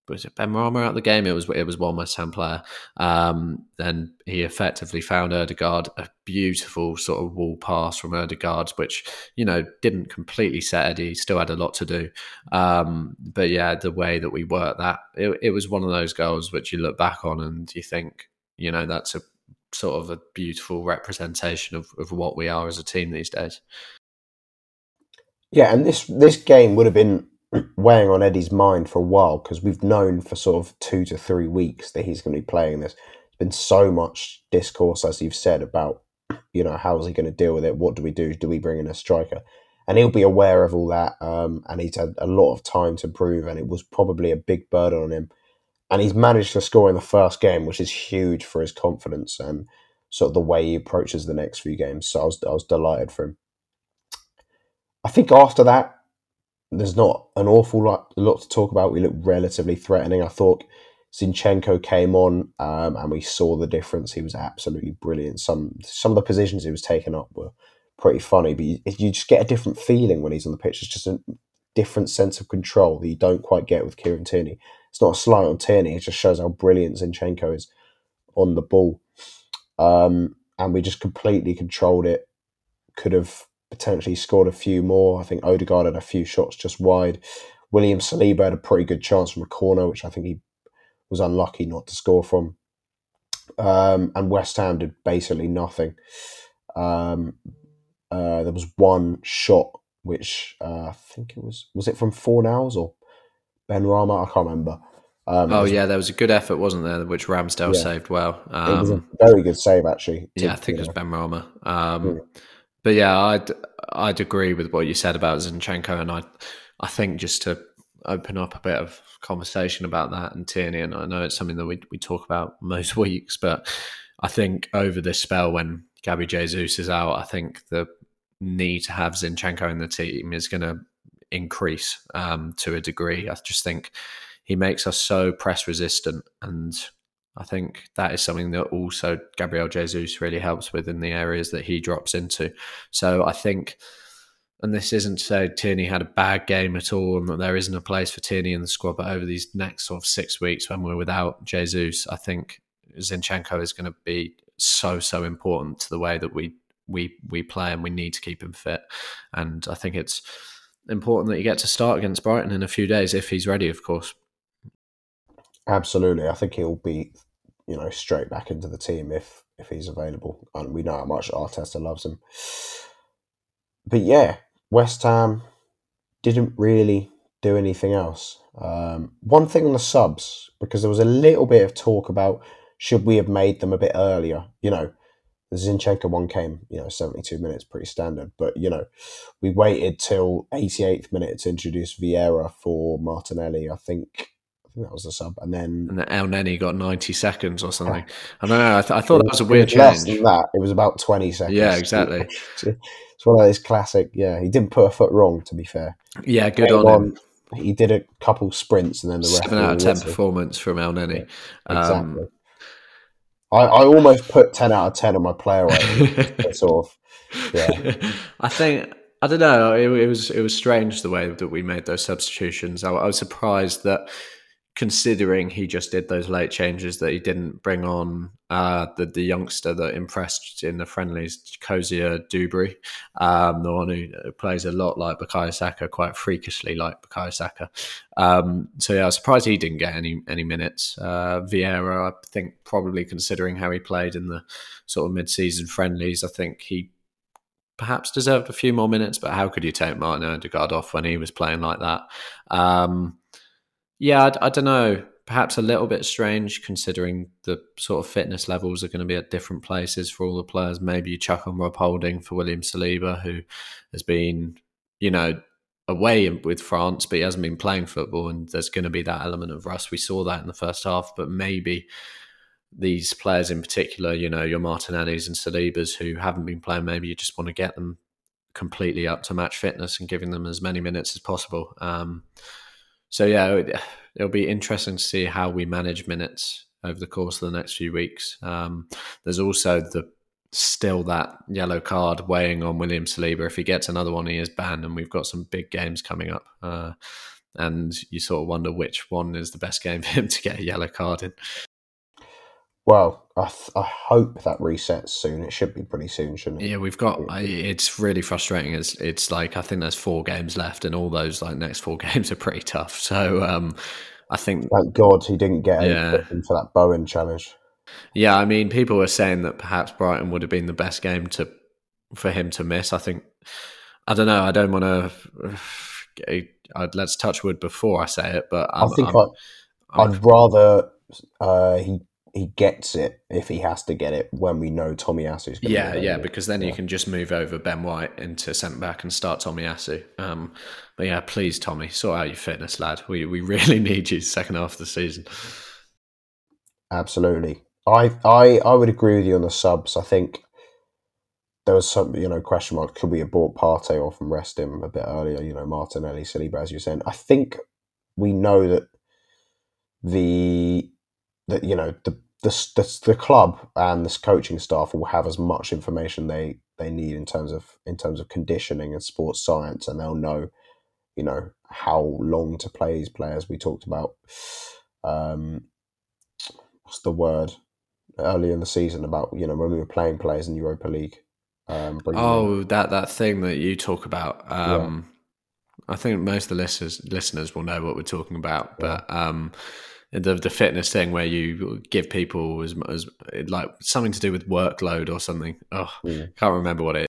was it Benrahma out the game? It was it was one West Ham player. Um, then he effectively found Odegaard a beautiful sort of wall pass from Odegaard, which you know didn't completely set Eddie. Still had a lot to do, um, but yeah, the way that we worked that, it, it was one of those goals which you look back on and you think, you know, that's a sort of a beautiful representation of, of what we are as a team these days. Yeah, and this this game would have been weighing on Eddie's mind for a while because we've known for sort of two to three weeks that he's going to be playing this. There's been so much discourse, as you've said, about you know how is he going to deal with it? What do we do? Do we bring in a striker? And he'll be aware of all that, um, and he's had a lot of time to prove, and it was probably a big burden on him. And he's managed to score in the first game, which is huge for his confidence and sort of the way he approaches the next few games. So I was, I was delighted for him. I think after that, there's not an awful lot, lot to talk about. We look relatively threatening. I thought Zinchenko came on um, and we saw the difference. He was absolutely brilliant. Some some of the positions he was taking up were pretty funny, but you, you just get a different feeling when he's on the pitch. It's just a different sense of control that you don't quite get with Kieran Tierney. It's not a slight on Tierney. It just shows how brilliant Zinchenko is on the ball. Um, and we just completely controlled it. Could have potentially scored a few more. I think Odegaard had a few shots just wide. William Saliba had a pretty good chance from a corner, which I think he was unlucky not to score from. Um, and West Ham did basically nothing. Um, uh, there was one shot which uh, I think it was was it from Fornals or Benrahma? I can't remember. Um, oh yeah, there was a good effort, wasn't there, which Ramsdale yeah. saved well. Um, it was a um, very good save, actually. To, yeah, I think it was Benrahma. Um, mm but yeah, I'd I'd agree with what you said about Zinchenko, and I I think just to open up a bit of conversation about that and Tierney, and I know it's something that we we talk about most weeks, but I think over this spell when Gabby Jesus is out, I think the need to have Zinchenko in the team is going to increase um, to a degree. I just think he makes us so press resistant and I think that is something that also Gabriel Jesus really helps with in the areas that he drops into. So I think, and this isn't to say Tierney had a bad game at all and that there isn't a place for Tierney in the squad, but over these next sort of six weeks when we're without Jesus, I think Zinchenko is going to be so, so important to the way that we we we play and we need to keep him fit. And I think it's important that you get to start against Brighton in a few days if he's ready, of course. Absolutely, I think he'll be, you know, straight back into the team if if he's available, and we know how much Arteta loves him. But yeah, West Ham didn't really do anything else. Um, one thing on the subs because there was a little bit of talk about should we have made them a bit earlier. You know, the Zinchenko one came, you know, 72 minutes, pretty standard. But, you know, we waited till 88th minute to introduce Vieira for Martinelli. I think I think that was the sub. And then And then Elneny got 90 seconds or something. I don't know. I, th- I thought that was a weird less change. than that. It was about 20 seconds. Yeah, exactly. It's one of those classic, yeah, he didn't put a foot wrong, to be fair. Yeah, good Came on him. He did a couple sprints and then the rest Seven out of 10 performance from Elneny. Exactly. Um, I, I almost put 10 out of 10 on my player rating. sort of, yeah. I think I don't know. It, it was it was strange the way that we made those substitutions. I, I was surprised that, considering he just did those late changes, that he didn't bring on uh, the the youngster that impressed in the friendlies, Cozier Duberry, um, the one who plays a lot like Bukayo Saka, quite freakishly like Bukayo Saka. Um, so yeah, I was surprised he didn't get any any minutes. Uh, Vieira, I think, probably considering how he played in the sort of mid season friendlies, I think he perhaps deserved a few more minutes, but how could you take Martin Odegaard off when he was playing like that? Um, yeah, I, I, don't know. Perhaps a little bit strange considering the sort of fitness levels are going to be at different places for all the players. Maybe you chuck on Rob Holding for William Saliba, who has been, you know, away with France, but he hasn't been playing football, and there's going to be that element of rust. We saw that in the first half, but maybe these players in particular, you know, your Martinellis and Salibas who haven't been playing, maybe you just want to get them completely up to match fitness and giving them as many minutes as possible. Um, so yeah, it, will be interesting to see how we manage minutes over the course of the next few weeks. Um, there's also the still that yellow card weighing on William Saliba. If he gets another one, he is banned, and we've got some big games coming up. Uh, and you sort of wonder which one is the best game for him to get a yellow card in. Well, I, th- I hope that resets soon. It should be pretty soon, shouldn't it? Yeah, we've got. I, it's really frustrating. It's it's like I think there's four games left, and all those like next four games are pretty tough. So um, I think Thank God he didn't get Yeah. for that Bowen challenge. Yeah, I mean, people were saying that perhaps Brighton would have been the best game to for him to miss. I think I don't know. I don't want to. Let's touch wood before I say it, but I'm, I think I'm- I, I'd rather uh, he he gets it if he has to get it when we know Tomiyasu's going yeah, to yeah, because then you can just move over Ben White into centre back and start Tomiyasu. Um, but yeah, please, Tommy, sort out your fitness, lad. We we really need you second half of the season. Absolutely. I, I I would agree with you on the subs. I think there was some, you know, question mark. Could we have bought Partey off and rest him a bit earlier? You know, Martinelli, Saliba, as you're saying. I think we know that the that you know the the the, the club and this coaching staff will have as much information they they need in terms of in terms of conditioning and sports science, and they'll know, you know, how long to play these players. We talked about. Um, what's the word earlier in the season about you know when we were playing players in Europa League. Um, bringing them in. Oh, that that thing that you talk about. Um, I think most of the listeners listeners will know what we're talking about, but um, the the fitness thing where you give people as as like something to do with workload or something. Oh, Mm. can't remember what it. is.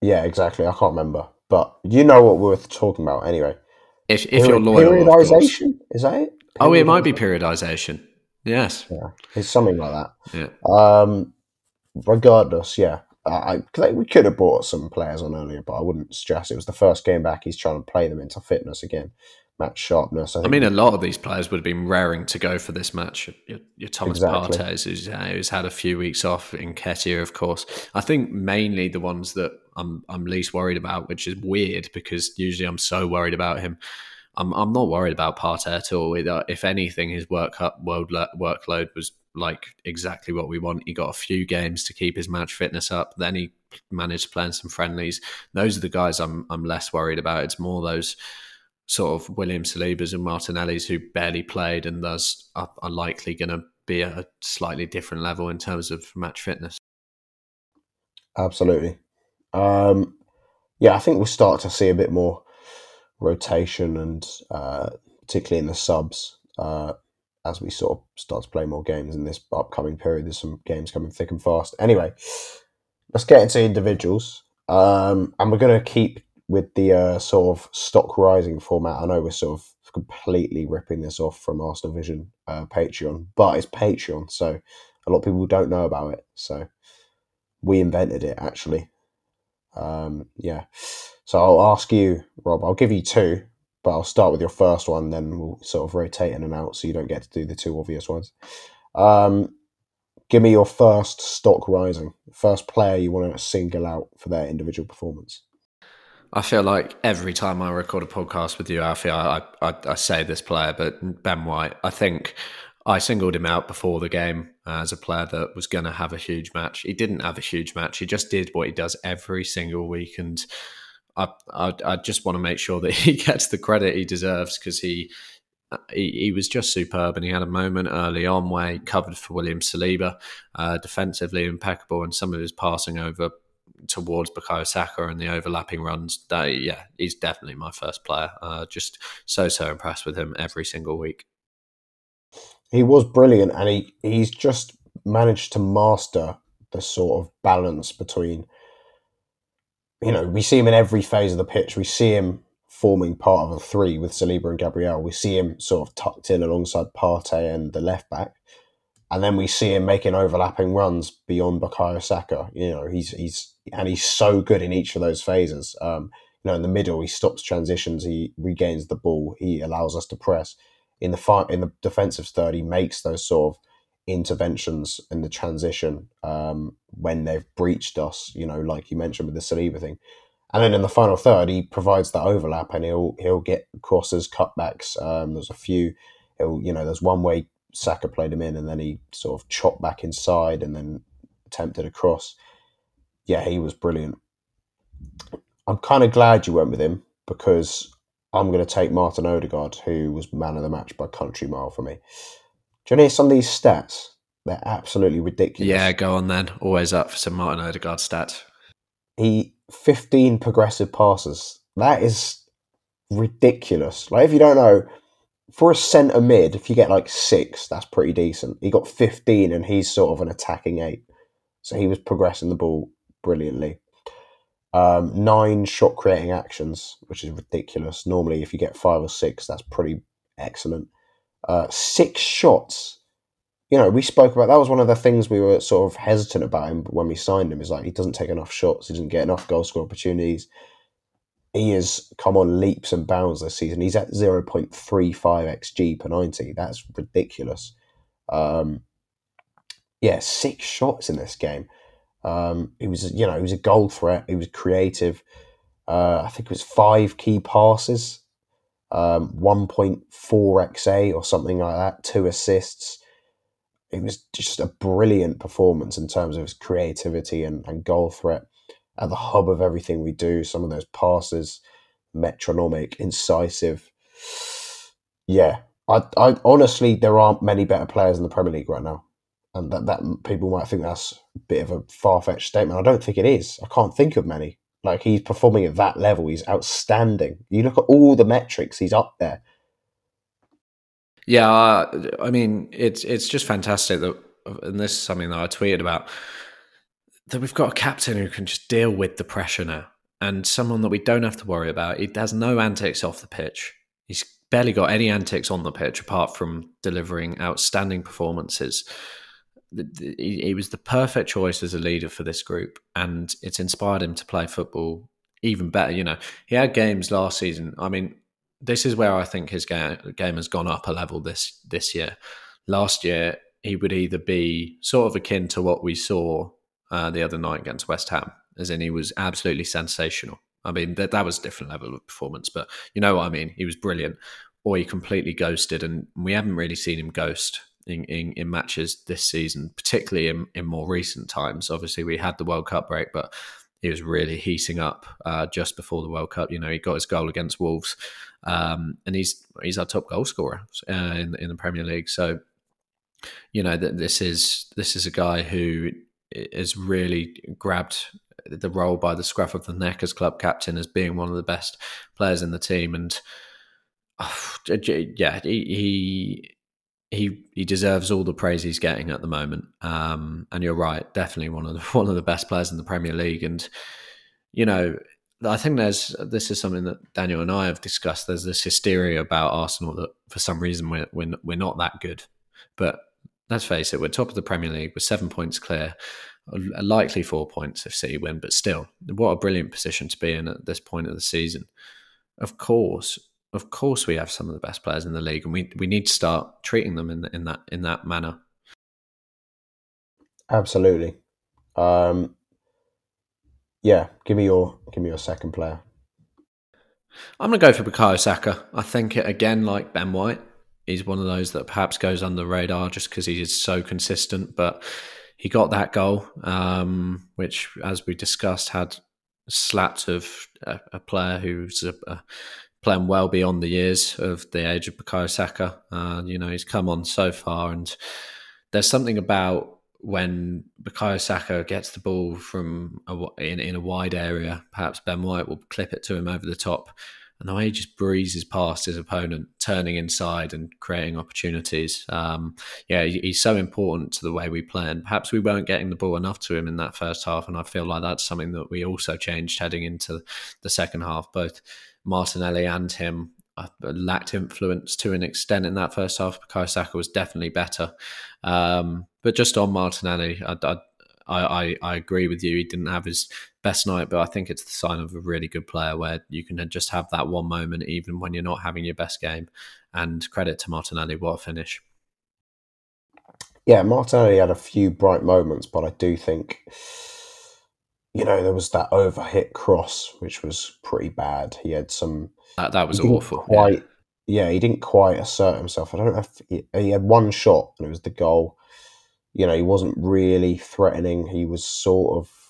yeah, exactly. I can't remember, but you know what we're talking about anyway. If if you're loyal, periodization is that it? Oh, it might be Periodization? Yes. Yeah, it's something like that. Yeah. Um, regardless, yeah, I, I we could have brought some players on earlier, but I wouldn't stress. It was the first game back. He's trying to play them into fitness again, match sharpness. I, I mean, a lot of these players would have been raring to go for this match. Your, your Thomas Exactly. Partey's, who's, who's had a few weeks off, Nketiah, of course. I think mainly the ones that I'm I'm least worried about, which is weird because usually I'm so worried about him. I'm I'm not worried about Partey at all. Uh, If anything, his work up world workload was like exactly what we want. He got a few games to keep his match fitness up. Then he managed to play in some friendlies. Those are the guys I'm I'm less worried about. It's more those sort of William Salibas and Martinellis who barely played and thus are, are likely going to be at a slightly different level in terms of match fitness. Absolutely. Um, yeah, I think we'll start to see a bit more rotation and uh, particularly in the subs uh, as we sort of start to play more games in this upcoming period. There's some games coming thick and fast. Anyway, let's get into individuals. Um, and we're going to keep with the uh, sort of stock rising format. I know we're sort of completely ripping this off from Arsenal Vision uh, Patreon, but it's Patreon, so a lot of people don't know about it. So we invented it actually. Um, yeah. So I'll ask you, Rob. I'll give you two, but I'll start with your first one. Then we'll sort of rotate in and out, so you don't get to do the two obvious ones. Um, give me your first stock rising, first player you want to single out for their individual performance. I feel like every time I record a podcast with you, Alfie, I, I, I say this player, but Ben White, I think I singled him out before the game as a player that was going to have a huge match. He didn't have a huge match. He just did what he does every single week, and I I, I just want to make sure that he gets the credit he deserves because he, he, he was just superb, and he had a moment early on where he covered for William Saliba, uh, defensively impeccable, and some of his passing over towards Bukayo Saka and the overlapping runs. That, yeah, he's definitely my first player. Uh, just so so impressed with him every single week he was brilliant, and he he's just managed to master the sort of balance between. You know, we see him in every phase of the pitch. We see him forming part of a three with Saliba and Gabriel. We see him sort of tucked in alongside Partey and the left back, and then we see him making overlapping runs beyond Bukayo Saka. You know, he's he's and he's so good in each of those phases. Um, you know, in the middle, he stops transitions, he regains the ball, he allows us to press in the fight in the defensive third, he makes those sort of interventions in the transition um, when they've breached us. You know, like you mentioned with the Saliba thing, and then in the final third, he provides that overlap and he'll he'll get crosses, cutbacks. Um, there's a few. He'll you know, there's one way Saka played him in, and then he sort of chopped back inside and then attempted a cross. Yeah, he was brilliant. I'm kind of glad you went with him because I'm going to take Martin Odegaard, who was man of the match by country mile for me. Do you know some of these stats? They're absolutely ridiculous. Yeah, go on then. Always up for some Martin Odegaard stats. He 15 progressive passes. That is ridiculous. Like if you don't know, for a centre mid, if you get like six, that's pretty decent. He got 15 and he's sort of an attacking eight. So he was progressing the ball brilliantly. Um, nine shot creating actions, which is ridiculous. Normally, if you get five or six, that's pretty excellent. Uh, six shots. You know, we spoke about that was one of the things we were sort of hesitant about him when we signed him. Is like he doesn't take enough shots, he doesn't get enough goal score opportunities. He has come on leaps and bounds this season. He's at zero point three five xg per ninety. That's ridiculous. Um, yeah, six shots in this game. Um, he was, you know, he was a goal threat. He was creative. Uh, I think it was five key passes, um, 1.4 XA or something like that, two assists. It was just a brilliant performance in terms of his creativity and, and goal threat at the hub of everything we do. Some of those passes, metronomic, incisive. Yeah, I, I honestly, there aren't many better players in the Premier League right now and that that people might think that's a bit of a far fetched statement. I don't think it is. I can't think of many. Like he's performing at that level. He's outstanding. You look at all the metrics. He's up there. Yeah, I mean it's it's just fantastic that, and this is something that I tweeted about that we've got a captain who can just deal with the pressure now, and someone that we don't have to worry about. He has no antics off the pitch. He's barely got any antics on the pitch apart from delivering outstanding performances he, was the perfect choice as a leader for this group, and it's inspired him to play football even better. You know, he had games last season. I mean, this is where I think his game, game has gone up a level this this year. Last year, he would either be sort of akin to what we saw uh, the other night against West Ham, as in he was absolutely sensational. I mean, that that was a different level of performance, but you know what I mean. He was brilliant, or he completely ghosted, and we haven't really seen him ghost in, in, in matches this season, particularly in, in more recent times. Obviously, we had the World Cup break, but he was really heating up uh, just before the World Cup. You know, he got his goal against Wolves, um, and he's he's our top goal scorer uh, in in the Premier League. So, you know, that this is this is a guy who has really grabbed the role by the scruff of the neck as club captain as being one of the best players in the team, and oh, yeah, he, he he he deserves all the praise he's getting at the moment. Um, and you're right, definitely one of the, one of the best players in the Premier League. And you know, I think there's this is something that Daniel and I have discussed. There's this hysteria about Arsenal that for some reason we're we're, we're not that good. But let's face it, we're top of the Premier League. We're seven points clear. likely four points if City win, but still, what a brilliant position to be in at this point of the season. Of course, of course, we have some of the best players in the league, and we we need to start treating them in in that in that manner. Absolutely. Um, yeah, give me your give me your second player. I'm going to go for Bukayo Saka. I think it again, like Ben White, he's one of those that perhaps goes under the radar just because he is so consistent. But he got that goal, um, which, as we discussed, had slapped of a, a player who's a, a playing well beyond the years of the age of Bukayo Saka. Uh, you know, he's come on so far, and there's something about when Bukayo Saka gets the ball from a, in, in a wide area, perhaps Ben White will clip it to him over the top. And the way he just breezes past his opponent, turning inside and creating opportunities. Um, yeah, he's so important to the way we play. And perhaps we weren't getting the ball enough to him in that first half. And I feel like that's something that we also changed heading into the second half. Both Martinelli and him uh, lacked influence to an extent in that first half. Saka was definitely better. Um, but just on Martinelli, I, I, I, I, agree with you. He didn't have his best night, but I think it's the sign of a really good player where you can just have that one moment, even when you're not having your best game. And credit to Martinelli, what a finish. Yeah, Martinelli had a few bright moments, but I do think, you know, there was that overhit cross, which was pretty bad. He had some. That, that was awful. Quite, yeah. yeah. he didn't quite assert himself. I don't know if he, he had one shot, and it was the goal you know, he wasn't really threatening. He was sort of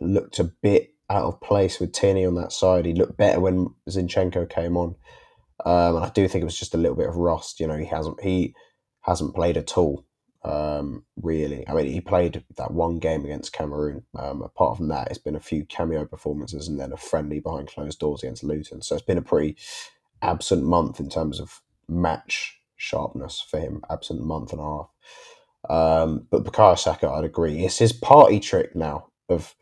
looked a bit out of place with Tierney on that side. He looked better when Zinchenko came on. Um, and I do think it was just a little bit of rust. You know, he hasn't he hasn't played at all. Um, really, I mean, he played that one game against Cameroon. Um, apart from that, it's been a few cameo performances and then a friendly behind closed doors against Luton. So it's been a pretty absent month in terms of match sharpness for him. Absent month and a half. Um, but Bukayo Saka, I'd agree. It's his party trick now of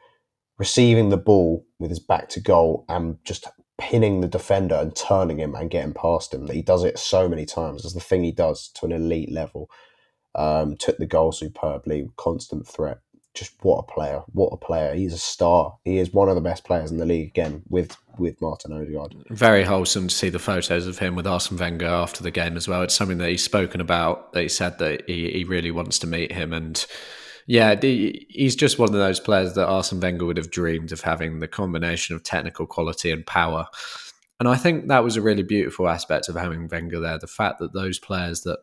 receiving the ball with his back to goal and just pinning the defender and turning him and getting past him. He does it so many times. It's the thing he does to an elite level. Um, took the goal superbly, constant threat just what a player! What a player! He's a star. He is one of the best players in the league again with with Martin Odegaard. Very wholesome to see the photos of him with Arsene Wenger after the game as well. It's something that he's spoken about. That he said that he, he really wants to meet him and. Yeah, he's just one of those players that Arsene Wenger would have dreamed of having the combination of technical quality and power. And I think that was a really beautiful aspect of having Wenger there. The fact that those players that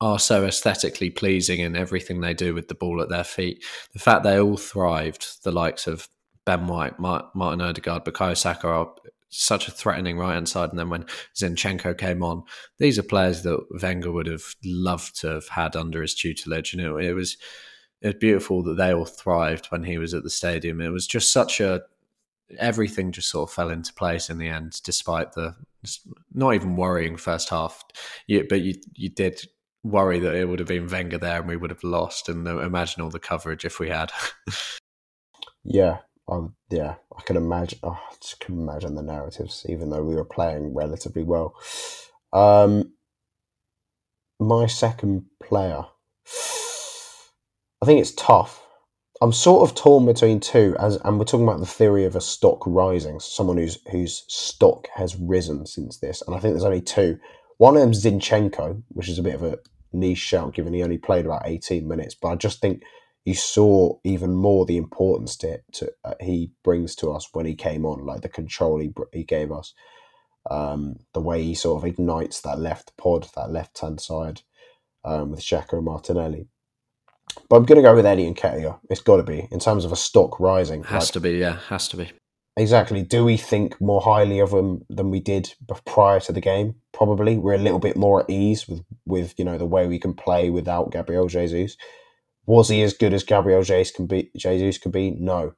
are so aesthetically pleasing in everything they do with the ball at their feet. The fact they all thrived, the likes of Ben White, Martin Odegaard, Bukayo Saka such a threatening right hand side. And then when Zinchenko came on, these are players that Wenger would have loved to have had under his tutelage. You know, it was it was beautiful that they all thrived when he was at the stadium. It was just such a everything just sort of fell into place in the end, despite the not even worrying first half. You, but you you did worry that it would have been Wenger there and we would have lost. And imagine all the coverage if we had. yeah, um, yeah, I can imagine. Oh, I just can imagine the narratives, even though we were playing relatively well. Um, my second player, I think it's tough. I'm sort of torn between two, as and we're talking about the theory of a stock rising, someone whose whose stock has risen since this, and I think there's only two. One of them's Zinchenko, which is a bit of a niche shout given he only played about 18 minutes. But I just think you saw even more the importance to, to uh, he brings to us when he came on, like the control he, he gave us, um, the way he sort of ignites that left pod, that left hand side um, with Xhaka and Martinelli. But I'm going to go with Eddie Nketiah. It's got to be in terms of a stock rising. Has like, to be, yeah, has to be. Exactly. Do we think more highly of him than we did prior to the game? Probably. We're a little bit more at ease with, with you know the way we can play without Gabriel Jesus. Was he as good as Gabriel Jesus can be? Jesus can be? No.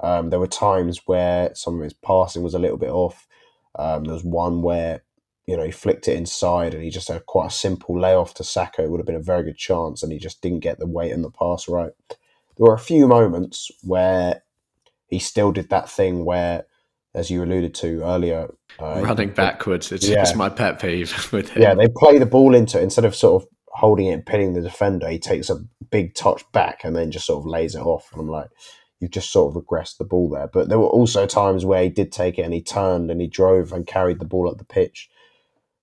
Um, there were times where some of his passing was a little bit off. Um, there was one where you know he flicked it inside and he just had quite a simple layoff to Saka. It would have been a very good chance, and he just didn't get the weight and the pass right. There were a few moments where he still did that thing where, as you alluded to earlier, uh, running backwards. It's, yeah. my pet peeve with him. Yeah, they play the ball into it instead of sort of holding it and pinning the defender. He takes a big touch back and then just sort of lays it off. And I'm like, you've just sort of regressed the ball there. But there were also times where he did take it and he turned and he drove and carried the ball up the pitch.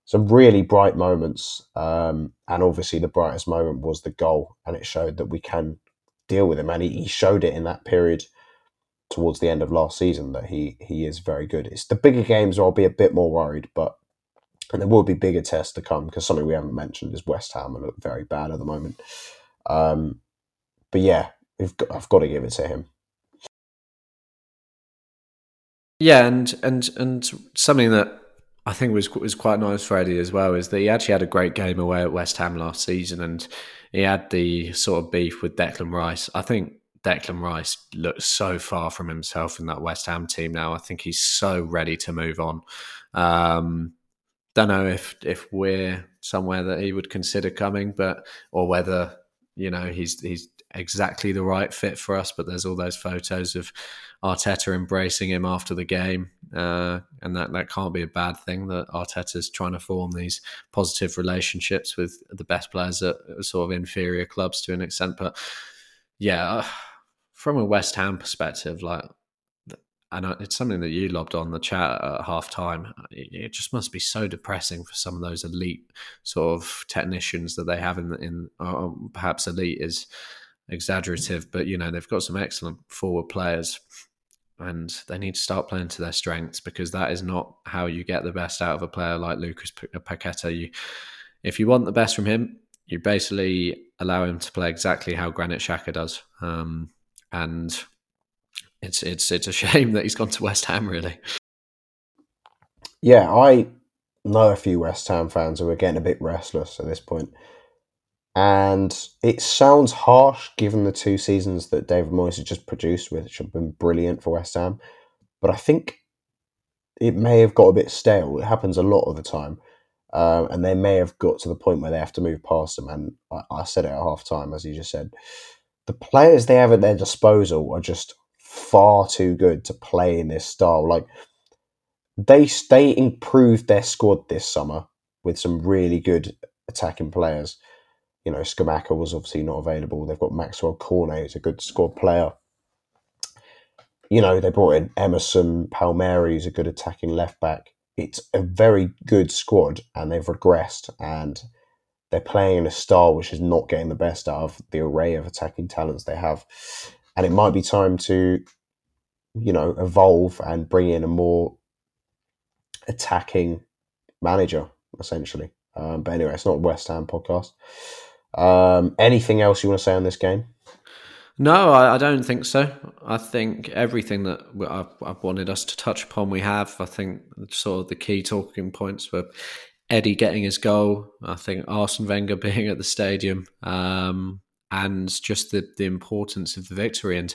Some really bright moments. Um, and obviously, the brightest moment was the goal. And it showed that we can deal with him. And he, he showed it in that period towards the end of last season that he he is very good. It's the bigger games where I'll be a bit more worried, but and there will be bigger tests to come because something we haven't mentioned is West Ham and look very bad at the moment. Um, but yeah, we've got, I've got to give it to him. Yeah, and and and something that I think was was quite nice for Eddie as well is that he actually had a great game away at West Ham last season, and he had the sort of beef with Declan Rice. I think Declan Rice looks so far from himself in that West Ham team now. I think he's so ready to move on. Um, don't know if if we're somewhere that he would consider coming, but or whether you know he's he's exactly the right fit for us. But there's all those photos of Arteta embracing him after the game, uh, and that that can't be a bad thing. That Arteta's trying to form these positive relationships with the best players at sort of inferior clubs to an extent. But yeah, from a West Ham perspective, like and uh, it's something that you lobbed on the chat at half time. It just must be so depressing for some of those elite sort of technicians that they have in, in or perhaps elite is exaggerative, but you know they've got some excellent forward players, and they need to start playing to their strengths because that is not how you get the best out of a player like Lucas uh, Paqueta. You, if you want the best from him, you basically allow him to play exactly how Granit Xhaka does, um, and it's it's it's a shame that he's gone to West Ham. Really. Yeah, I know a few West Ham fans who are getting a bit restless at this point. And it sounds harsh given the two seasons that David Moyes has just produced, which have been brilliant for West Ham. But I think it may have got a bit stale. It happens a lot of the time. Um, and they may have got to the point where they have to move past them. And I, I said it at half time, as you just said. The players they have at their disposal are just far too good to play in this style. Like they they improved their squad this summer with some really good attacking players. You know, Scamacca was obviously not available. They've got Maxwell Cornet, who's a good squad player. You know, they brought in Emerson Palmieri, who's a good attacking left back. It's a very good squad, and they've regressed, and they're playing in a style which is not getting the best out of the array of attacking talents they have and it might be time to, you know, evolve and bring in a more attacking manager, essentially. Um, but anyway, it's not West Ham podcast. Um, anything else you want to say on this game? No, I, I, don't think so. I think everything that I've, I've, wanted us to touch upon, we have. I think sort of the key talking points were Eddie getting his goal. I think Arsene Wenger being at the stadium. Um, and just the, the importance of the victory. And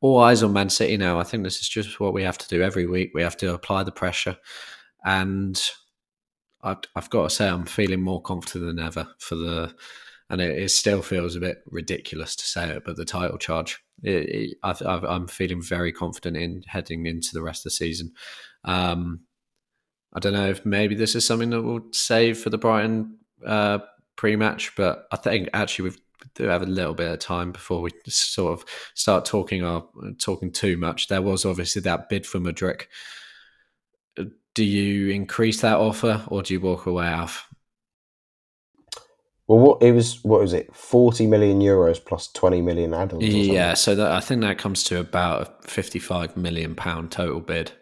all eyes on Man City now. I think this is just what we have to do every week. We have to apply the pressure. And I've, I've got to say, I'm feeling more confident than ever for the. And it, it still feels a bit ridiculous to say it, but the title charge, it, it, i am feeling very confident in heading into the rest of the season. Um, I don't know if maybe this is something that we'll save for the Brighton uh, pre-match, but I think actually we've do have a little bit of time before we sort of start talking our talking too much. There was obviously that bid for Mudryk. Uh, do you increase that offer or do you walk away off? Well, what it was, what was it? Forty million euros plus twenty million add-ons. Yeah, so that, I think that comes to about a fifty-five million pound total bid.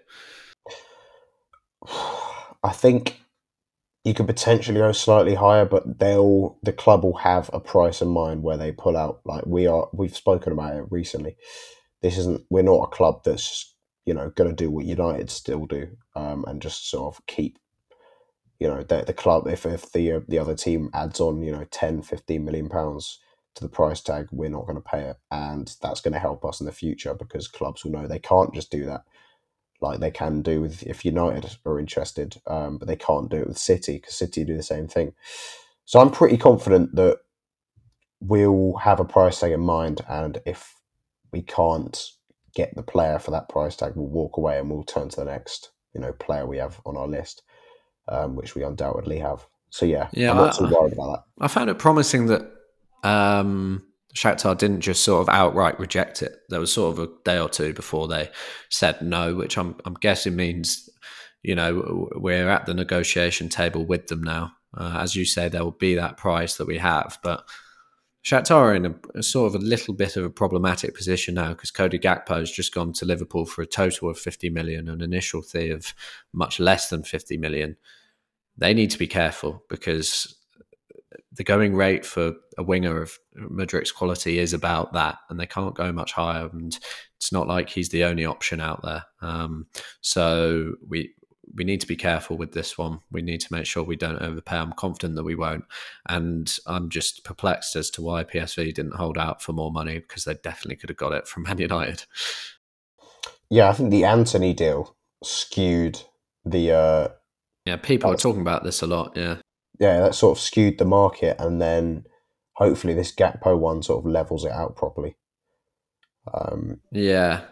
I think you could potentially go slightly higher, but they'll the club will have a price in mind where they pull out. Like we are, we've spoken about it recently. This isn't. We're not a club that's you know going to do what United still do, um, and just sort of keep. You know the, the club if if the uh, the other team adds on you know 10, 15 million pounds to the price tag, we're not going to pay it, and that's going to help us in the future because clubs will know they can't just do that like they can do with if United are interested, um, but they can't do it with City because City do the same thing. So I'm pretty confident that we'll have a price tag in mind, and if we can't get the player for that price tag, we'll walk away and we'll turn to the next you know player we have on our list, um, which we undoubtedly have. So yeah, yeah, I'm not I, too worried about that. I found it promising that um, Shakhtar didn't just sort of outright reject it. There was sort of a day or two before they said no, which I'm I'm guessing means you know we're at the negotiation table with them now. Uh, as you say, there will be that price that we have, but Shakhtar are in a, a, sort of a little bit of a problematic position now because Cody Gakpo has just gone to Liverpool for a total of 50 million, an initial fee of much less than 50 million. They need to be careful because the going rate for a winger of Mudryk's quality is about that, and they can't go much higher. And it's not like he's the only option out there. Um, so we we need to be careful with this one. We need to make sure we don't overpay. I'm confident that we won't, and I'm just perplexed as to why PSV didn't hold out for more money because they definitely could have got it from Man United. Yeah, I think the Antony deal skewed the. Uh, yeah, people are talking about this a lot. Yeah, yeah, that sort of skewed the market, and then hopefully this Gakpo one sort of levels it out properly. Um, yeah,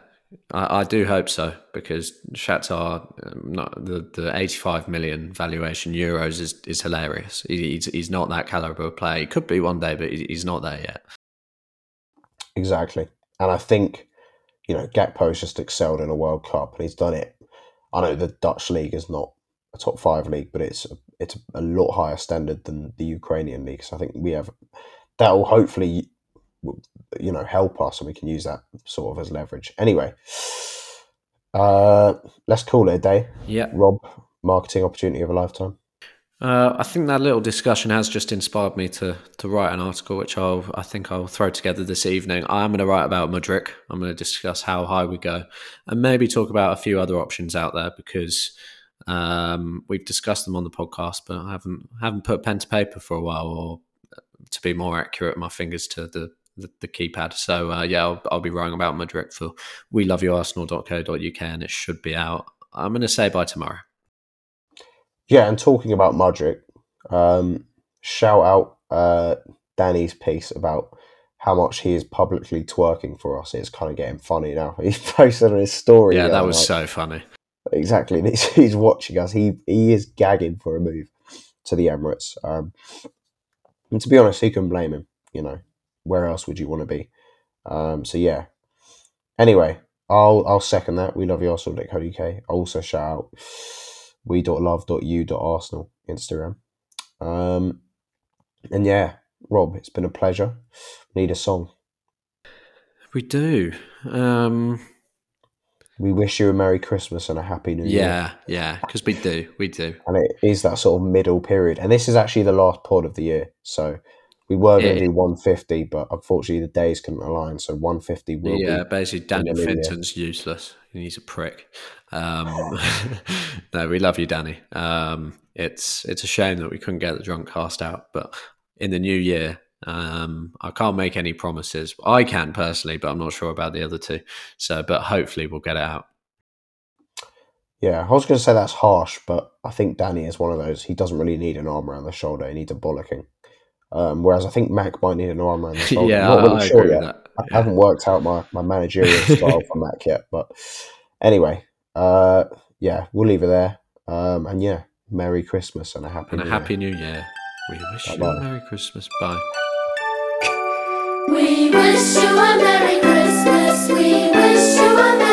I, I, do hope so because Shakhtar, um, not the the eighty five million valuation euros is is hilarious. He, he's he's not that caliber of player. He could be one day, but he's not there yet. Exactly, and I think you know Gakpo's just excelled in a World Cup, and he's done it. I know the Dutch league is not a top five league, but it's it's a lot higher standard than the Ukrainian league. So I think we have that will hopefully you know help us, and we can use that sort of as leverage. Anyway, uh, let's call it a day. Yeah, Rob, marketing opportunity of a lifetime. Uh, I think that little discussion has just inspired me to to write an article, which I'll I think I'll throw together this evening. I'm going to write about Mudryk. I'm going to discuss how high we go, and maybe talk about a few other options out there because um, we've discussed them on the podcast, but I haven't haven't put pen to paper for a while, or to be more accurate, my fingers to the the, the keypad. So uh, yeah, I'll, I'll, be writing about Mudryk for we love you arsenal.co.uk, and it should be out. I'm going to say by tomorrow. Yeah, and talking about Mudryk, um, shout out uh, Danny's piece about how much he is publicly twerking for us. It's kind of getting funny now. He posted on his story. Yeah, that was like, so funny. Exactly. He's, he's, watching us. He he is gagging for a move to the Emirates. Um, and to be honest, who can blame him? You know, where else would you want to be? Um, so yeah. Anyway, I'll I'll second that. We love you Arsenal.co.uk. I'll also shout out we.love.you.arsenal Instagram. Um, and yeah, Rob, it's been a pleasure. Need a song. We do. Um, we wish you a Merry Christmas and a Happy New Year. Yeah, yeah, because we do, we do. And it is that sort of middle period. And this is actually the last pod of the year. So we were going to do 150, but unfortunately the days couldn't align. So 150 will be. yeah, basically Danny Finton's useless. He's a prick. Um, no, we love you, Danny. Um, it's it's a shame that we couldn't get the drunk cast out, but in the new year, um, I can't make any promises. I can personally, but I'm not sure about the other two. So, but hopefully we'll get it out. Yeah, I was going to say that's harsh, but I think Danny is one of those. He doesn't really need an arm around the shoulder; he needs a bollocking. Um, whereas I think Mac might need an arm around the shoulder. yeah, I'm not really I sure yet. Yeah. I haven't worked out my, my managerial style for Mac yet, but anyway, uh, yeah, we'll leave it there. Um, and yeah, Merry Christmas and a happy and a New happy Year. New Year. We wish Bye-bye. you a Merry Christmas. Bye. We wish you a Merry Christmas. We wish you a Merry